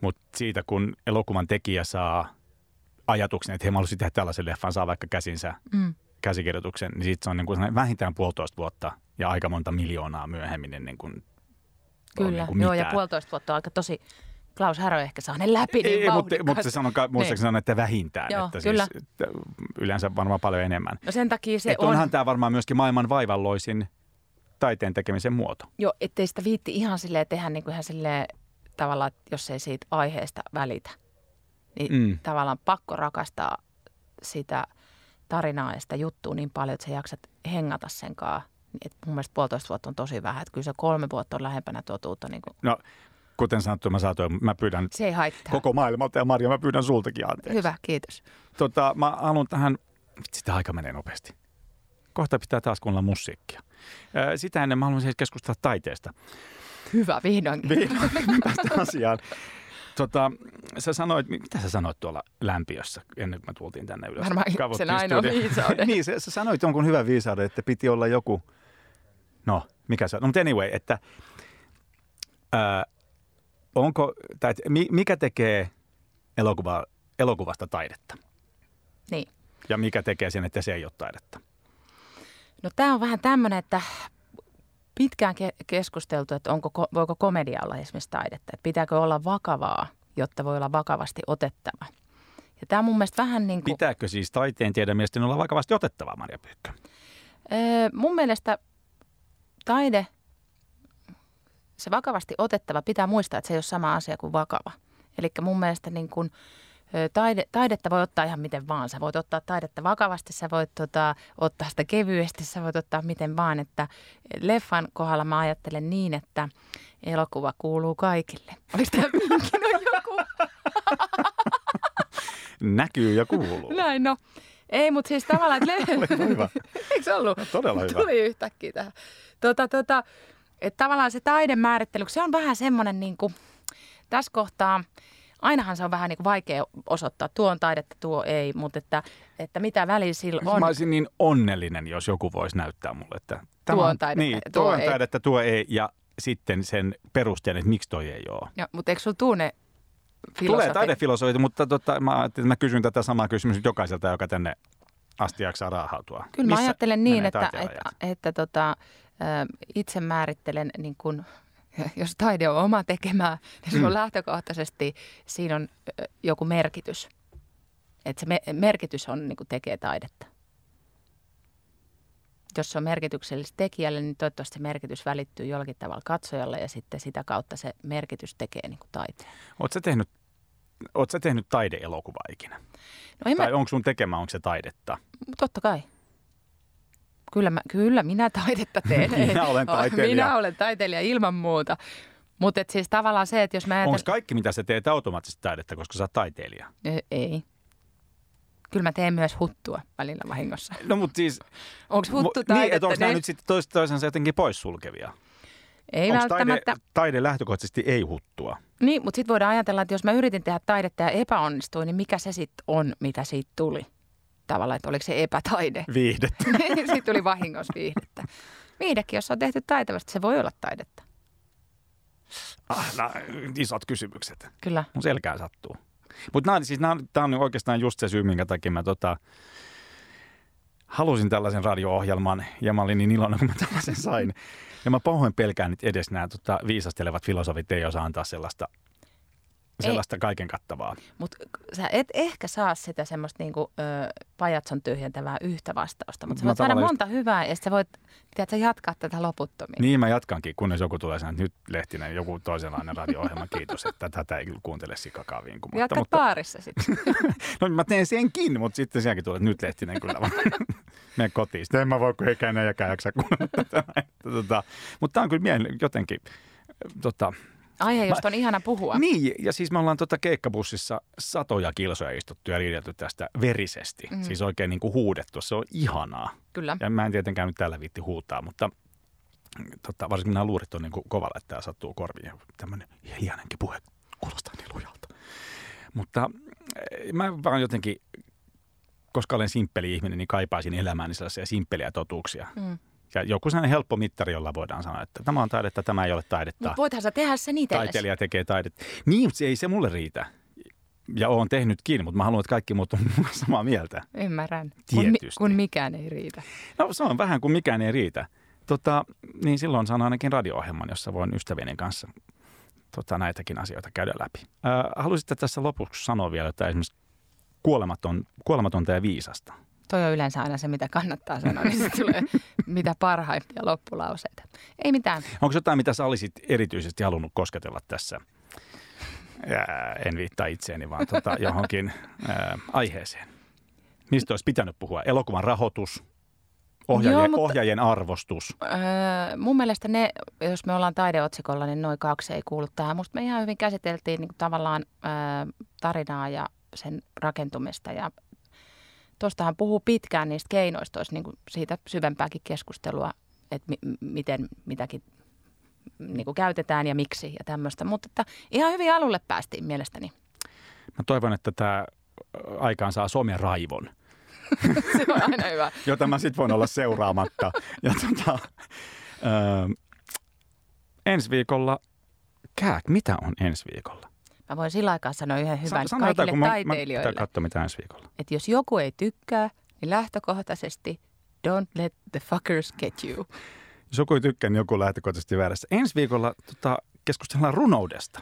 Mutta siitä, kun elokuvan tekijä saa ajatuksen, että he haluaisivat tehdä tällaisen leffan, saa vaikka käsinsä Mm. käsikirjoituksen, niin siitä se on niin kuin vähintään puolitoista vuotta ja aika monta miljoonaa myöhemmin ennen kuin on Kyllä, niin kuin joo, ja mitään. puolitoista vuotta on aika tosi... Klaus Härö ehkä saa ne läpi niin Ei, mutta, mutta vauhdikkaasti. se sanon, muistaakseni sanon, että vähintään. Joo, että kyllä. Siis, että yleensä varmaan paljon enemmän. No sen takia se että on... onhan tämä varmaan myöskin maailman vaivalloisin taiteen tekemisen muoto. Joo, ettei sitä viitti ihan silleen tehdä niin kuin ihan silleen tavallaan, että jos ei siitä aiheesta välitä. Niin Mm. mm. tavallaan pakko rakastaa sitä tarinaa ja sitä juttua niin paljon, että sä jaksat hengata sen kanssa. Et mun mielestä puolitoista vuotta on tosi vähän. Että kyllä se kolme vuotta on lähempänä totuutta. Niin kuin, No, kuten sanottu, mä saatoin, mä pyydän se ei haittaa. koko maailmalta ja Maria, mä pyydän sultakin anteeksi. Hyvä, kiitos. Tota, mä haluan tähän, vitsi, sitä aika menee nopeasti. Kohta pitää taas kuunnella musiikkia. Sitä ennen mä haluan siis keskustella taiteesta. Hyvä, vihdoinkin. Vihdoin päästä asiaan. Tota, sä sanoit, mitä sä sanoit tuolla lämpiössä ennen kuin me tultiin tänne ylös? Varmaan Kaavottiin sen ainoa viisauden. niin, sä, sä sanoit jonkun hyvän viisauden, että piti olla joku, no mikä se on, no mutta anyway, että ää, onko, tai mikä tekee elokuva, elokuvasta taidetta? Niin. Ja mikä tekee sen, että se ei ole taidetta? No tämä on vähän tämmöinen, että pitkään ke- keskusteltu, että onko, ko- voiko komedia olla esimerkiksi taidetta. Että pitääkö olla vakavaa, jotta voi olla vakavasti otettava. Ja tämä on mun mielestä vähän niin kuin... Pitääkö siis taiteen tiedemiesten olla vakavasti otettavaa, Maria Pyykkö? Öö, mun mielestä taide, se vakavasti otettava, pitää muistaa, että se ei ole sama asia kuin vakava. Eli mun mielestä niin kun, taide, taidetta voi ottaa ihan miten vaan. Sä voit ottaa taidetta vakavasti, sä voit tota, ottaa sitä kevyesti, sä voit ottaa miten vaan. Että leffan kohdalla mä ajattelen niin, että elokuva kuuluu kaikille. Oliko tämä vinkki no joku? Näkyy ja kuuluu. Näin no. Ei, mutta siis tavallaan, että le- hyvä. Eikö se ollut? No, todella hyvä. Tuli yhtäkkiä tähän. Tota, tota, että tavallaan se taidemäärittely, se on vähän semmoinen niin kuin, tässä kohtaa, ainahan se on vähän niin kuin vaikea osoittaa, tuo on taidetta, tuo ei, mutta että, että mitä väliä sillä on. Mä olisin niin onnellinen, jos joku voisi näyttää mulle, että Tuo on taidetta niin, tuo, tuo on ei. taidetta, tuo ei, ja sitten sen perusteen, että miksi toi ei ole. Ja, mutta eikö sulla tuu ne Tulee filosofit? taidefilosofit, mutta tota, mä, että mä kysyn tätä samaa kysymystä jokaiselta, joka tänne asti jaksaa raahautua. Kyllä mä Missä ajattelen niin, että, taiteenrajat? että, että tota, itse määrittelen, niin kun, jos taide on oma tekemää, niin se on Mm. lähtökohtaisesti, siinä on joku merkitys. Että se me, merkitys on, niin kuin tekee taidetta. Jos se on merkityksellistä tekijälle, niin toivottavasti se merkitys välittyy jollakin tavalla katsojalle ja sitten sitä kautta se merkitys tekee niin kuin taiteen. Oletko sä tehnyt oot sä tehnyt taideelokuvaa ikinä? No tai mä, onko sun tekemä, onko se taidetta? totta kai. Kyllä, mä, kyllä minä taidetta teen. Minä olen taiteilija. Minä olen taiteilija ilman muuta. Mutta siis tavallaan se, että jos mä Onko ajattelen... kaikki, mitä sä teet automaattisesti taidetta, koska sä oot taiteilija? Ei. Kyllä mä teen myös huttua välillä vahingossa. No mutta siis... Onko huttu Niin, taidetta? että onko nämä nyt sitten tois, toisensa jotenkin poissulkevia? Ei onko taide, välttämättä. taide lähtökohtaisesti ei huttua? Niin, mutta sitten voidaan ajatella, että jos mä yritin tehdä taidetta ja epäonnistuin, niin mikä se sitten on, mitä siitä tuli? Tavallaan, että oliko se epätaide? Viihdettä. siitä tuli vahingossa viihdettä. Viihdekin, jos on tehty taitavasti, se voi olla taidetta. Ah, nää, isot kysymykset. Kyllä. Mun selkään sattuu. Mutta nämä, siis nämä, tämä on oikeastaan just se syy, minkä takia mä tota, halusin tällaisen radio-ohjelman ja mä olin niin iloinen, kun mä tällaisen sain. Ja mä pahoin pelkään, että edes nämä tota, viisastelevat filosofit ei osaa antaa sellaista, sellaista kaiken kattavaa. Mutta sä et ehkä saa sitä semmoista niinku, ö, pajatson tyhjentävää yhtä vastausta, mutta sä Mä voit saada monta hyvää ja sä voit tiedätkö, jatkaa tätä loputtomiin. Niin mä jatkankin, kunnes joku tulee sanoa, että nyt Lehtinen, joku toisenlainen radio-ohjelma, kiitos, että tätä ei kyllä kuuntele sikakaviin. Mutta, Jatkat mutta, baarissa sitten. no mä teen senkin, mutta sitten sielläkin tulee, että nyt Lehtinen kyllä vaan mene kotiin. Sitten en mä voi, kun eikä enää jäkään jaksa kuunnella tätä. Tota, mutta tämä on kyllä mielen, jotenkin, tota, Aihe, josta on ihana puhua. Niin, ja siis me ollaan tota keikkabussissa satoja kilsoja istuttu ja riidelty tästä verisesti. Mm. Mm. Siis oikein niin kuin huudettu. Se on ihanaa. Kyllä. Ja mä en tietenkään nyt tällä viitti huutaa, mutta tota, varsinkin nämä luurit on niin kuin kovalla, että tämä sattuu korviin. Tämmöinen hiljainenkin puhe kuulostaa niin lujalta. Mutta eh, mä vaan jotenkin, koska olen simppeli ihminen, niin kaipaisin elämääni sellaisia simppeliä totuuksia. Mm. Ja joku sellainen helppo mittari, jolla voidaan sanoa, että tämä on taidetta, tämä ei ole taidetta Mutta voithan sä tehdä sen itsellesi. taiteilija tekee taidetta. Niin, se ei se mulle riitä. Ja oon tehnytkin, mutta mä haluan, että kaikki muut on samaa mieltä. Ymmärrän. Kun, mi- Tietysti. kun mikään ei riitä. No se on vähän kuin mikään ei riitä. Tota, niin silloin saan ainakin radio-ohjelman, jossa voin ystävieni kanssa tota, näitäkin asioita käydä läpi. Ää, haluaisitte tässä lopuksi sanoa vielä, että esimerkiksi kuolematon, kuolematonta ja viisasta. Toi on yleensä aina se, mitä kannattaa sanoa, niin se tulee mitä parhaimpia loppulauseita. Ei mitään. Onko jotain, mitä sä olisit erityisesti halunnut kosketella tässä? Ää, en viittaa itseeni, vaan tota, johonkin ää, aiheeseen. Mistä olisi pitänyt puhua? Elokuvan rahoitus, ohjaajien, Joo, mutta- ohjaajien arvostus. Öö, mun mielestä ne, jos me ollaan taideotsikolla, niin noin kaksi ei kuulu tähän. Musta me ihan hyvin käsiteltiin niin kuin tavallaan öö, tarinaa ja sen rakentumista. Ja tuostahan puhuu pitkään niistä keinoista, olisi niin kuin siitä syvempääkin keskustelua, että mi- miten mitäkin niin kuin käytetään ja miksi ja tämmöistä. Mutta että ihan hyvin alulle päästiin mielestäni. Mä toivon, että tämä aikaan saa somen raivon, Se on aina hyvä. jota mä sitten voin olla seuraamatta. Ja tota, ö, ensi viikolla, kääk, mitä on ensi viikolla? Mä voin sillä aikaa sanoa yhden hyvän Sano jotain, kaikille kun mä, mä taiteilijoille. pitää katsoa, mitä ensi viikolla. että jos joku ei tykkää, niin lähtökohtaisesti don't let the fuckers get you. Jos joku ei tykkää, niin joku on lähtökohtaisesti väärässä. Ensi viikolla tota, keskustellaan runoudesta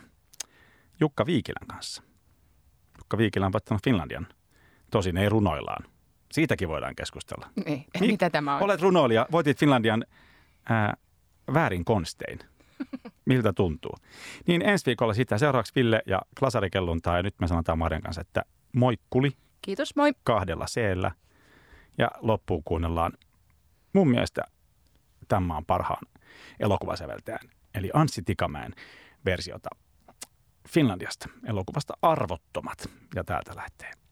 Jukka Viikilän kanssa. Jukka Viikilä on voittanut Finlandian. Tosin ei runoillaan. Siitäkin voidaan keskustella. Niin, mitä tämä on? Olet runoilija, voitit Finlandian ää, väärin konstein. Miltä tuntuu? Niin ensi viikolla sitä seuraavaksi Ville ja Klasari Kelluntaa ja nyt me sanotaan Marjan kanssa, että moikkuli Kiitos, moi. kahdella c Ja loppuun kuunnellaan mun mielestä tämän maan parhaan elokuvasäveltäjän, eli Anssi Tikamäen versiota Finlandiasta, elokuvasta Arvottomat. Ja täältä lähtee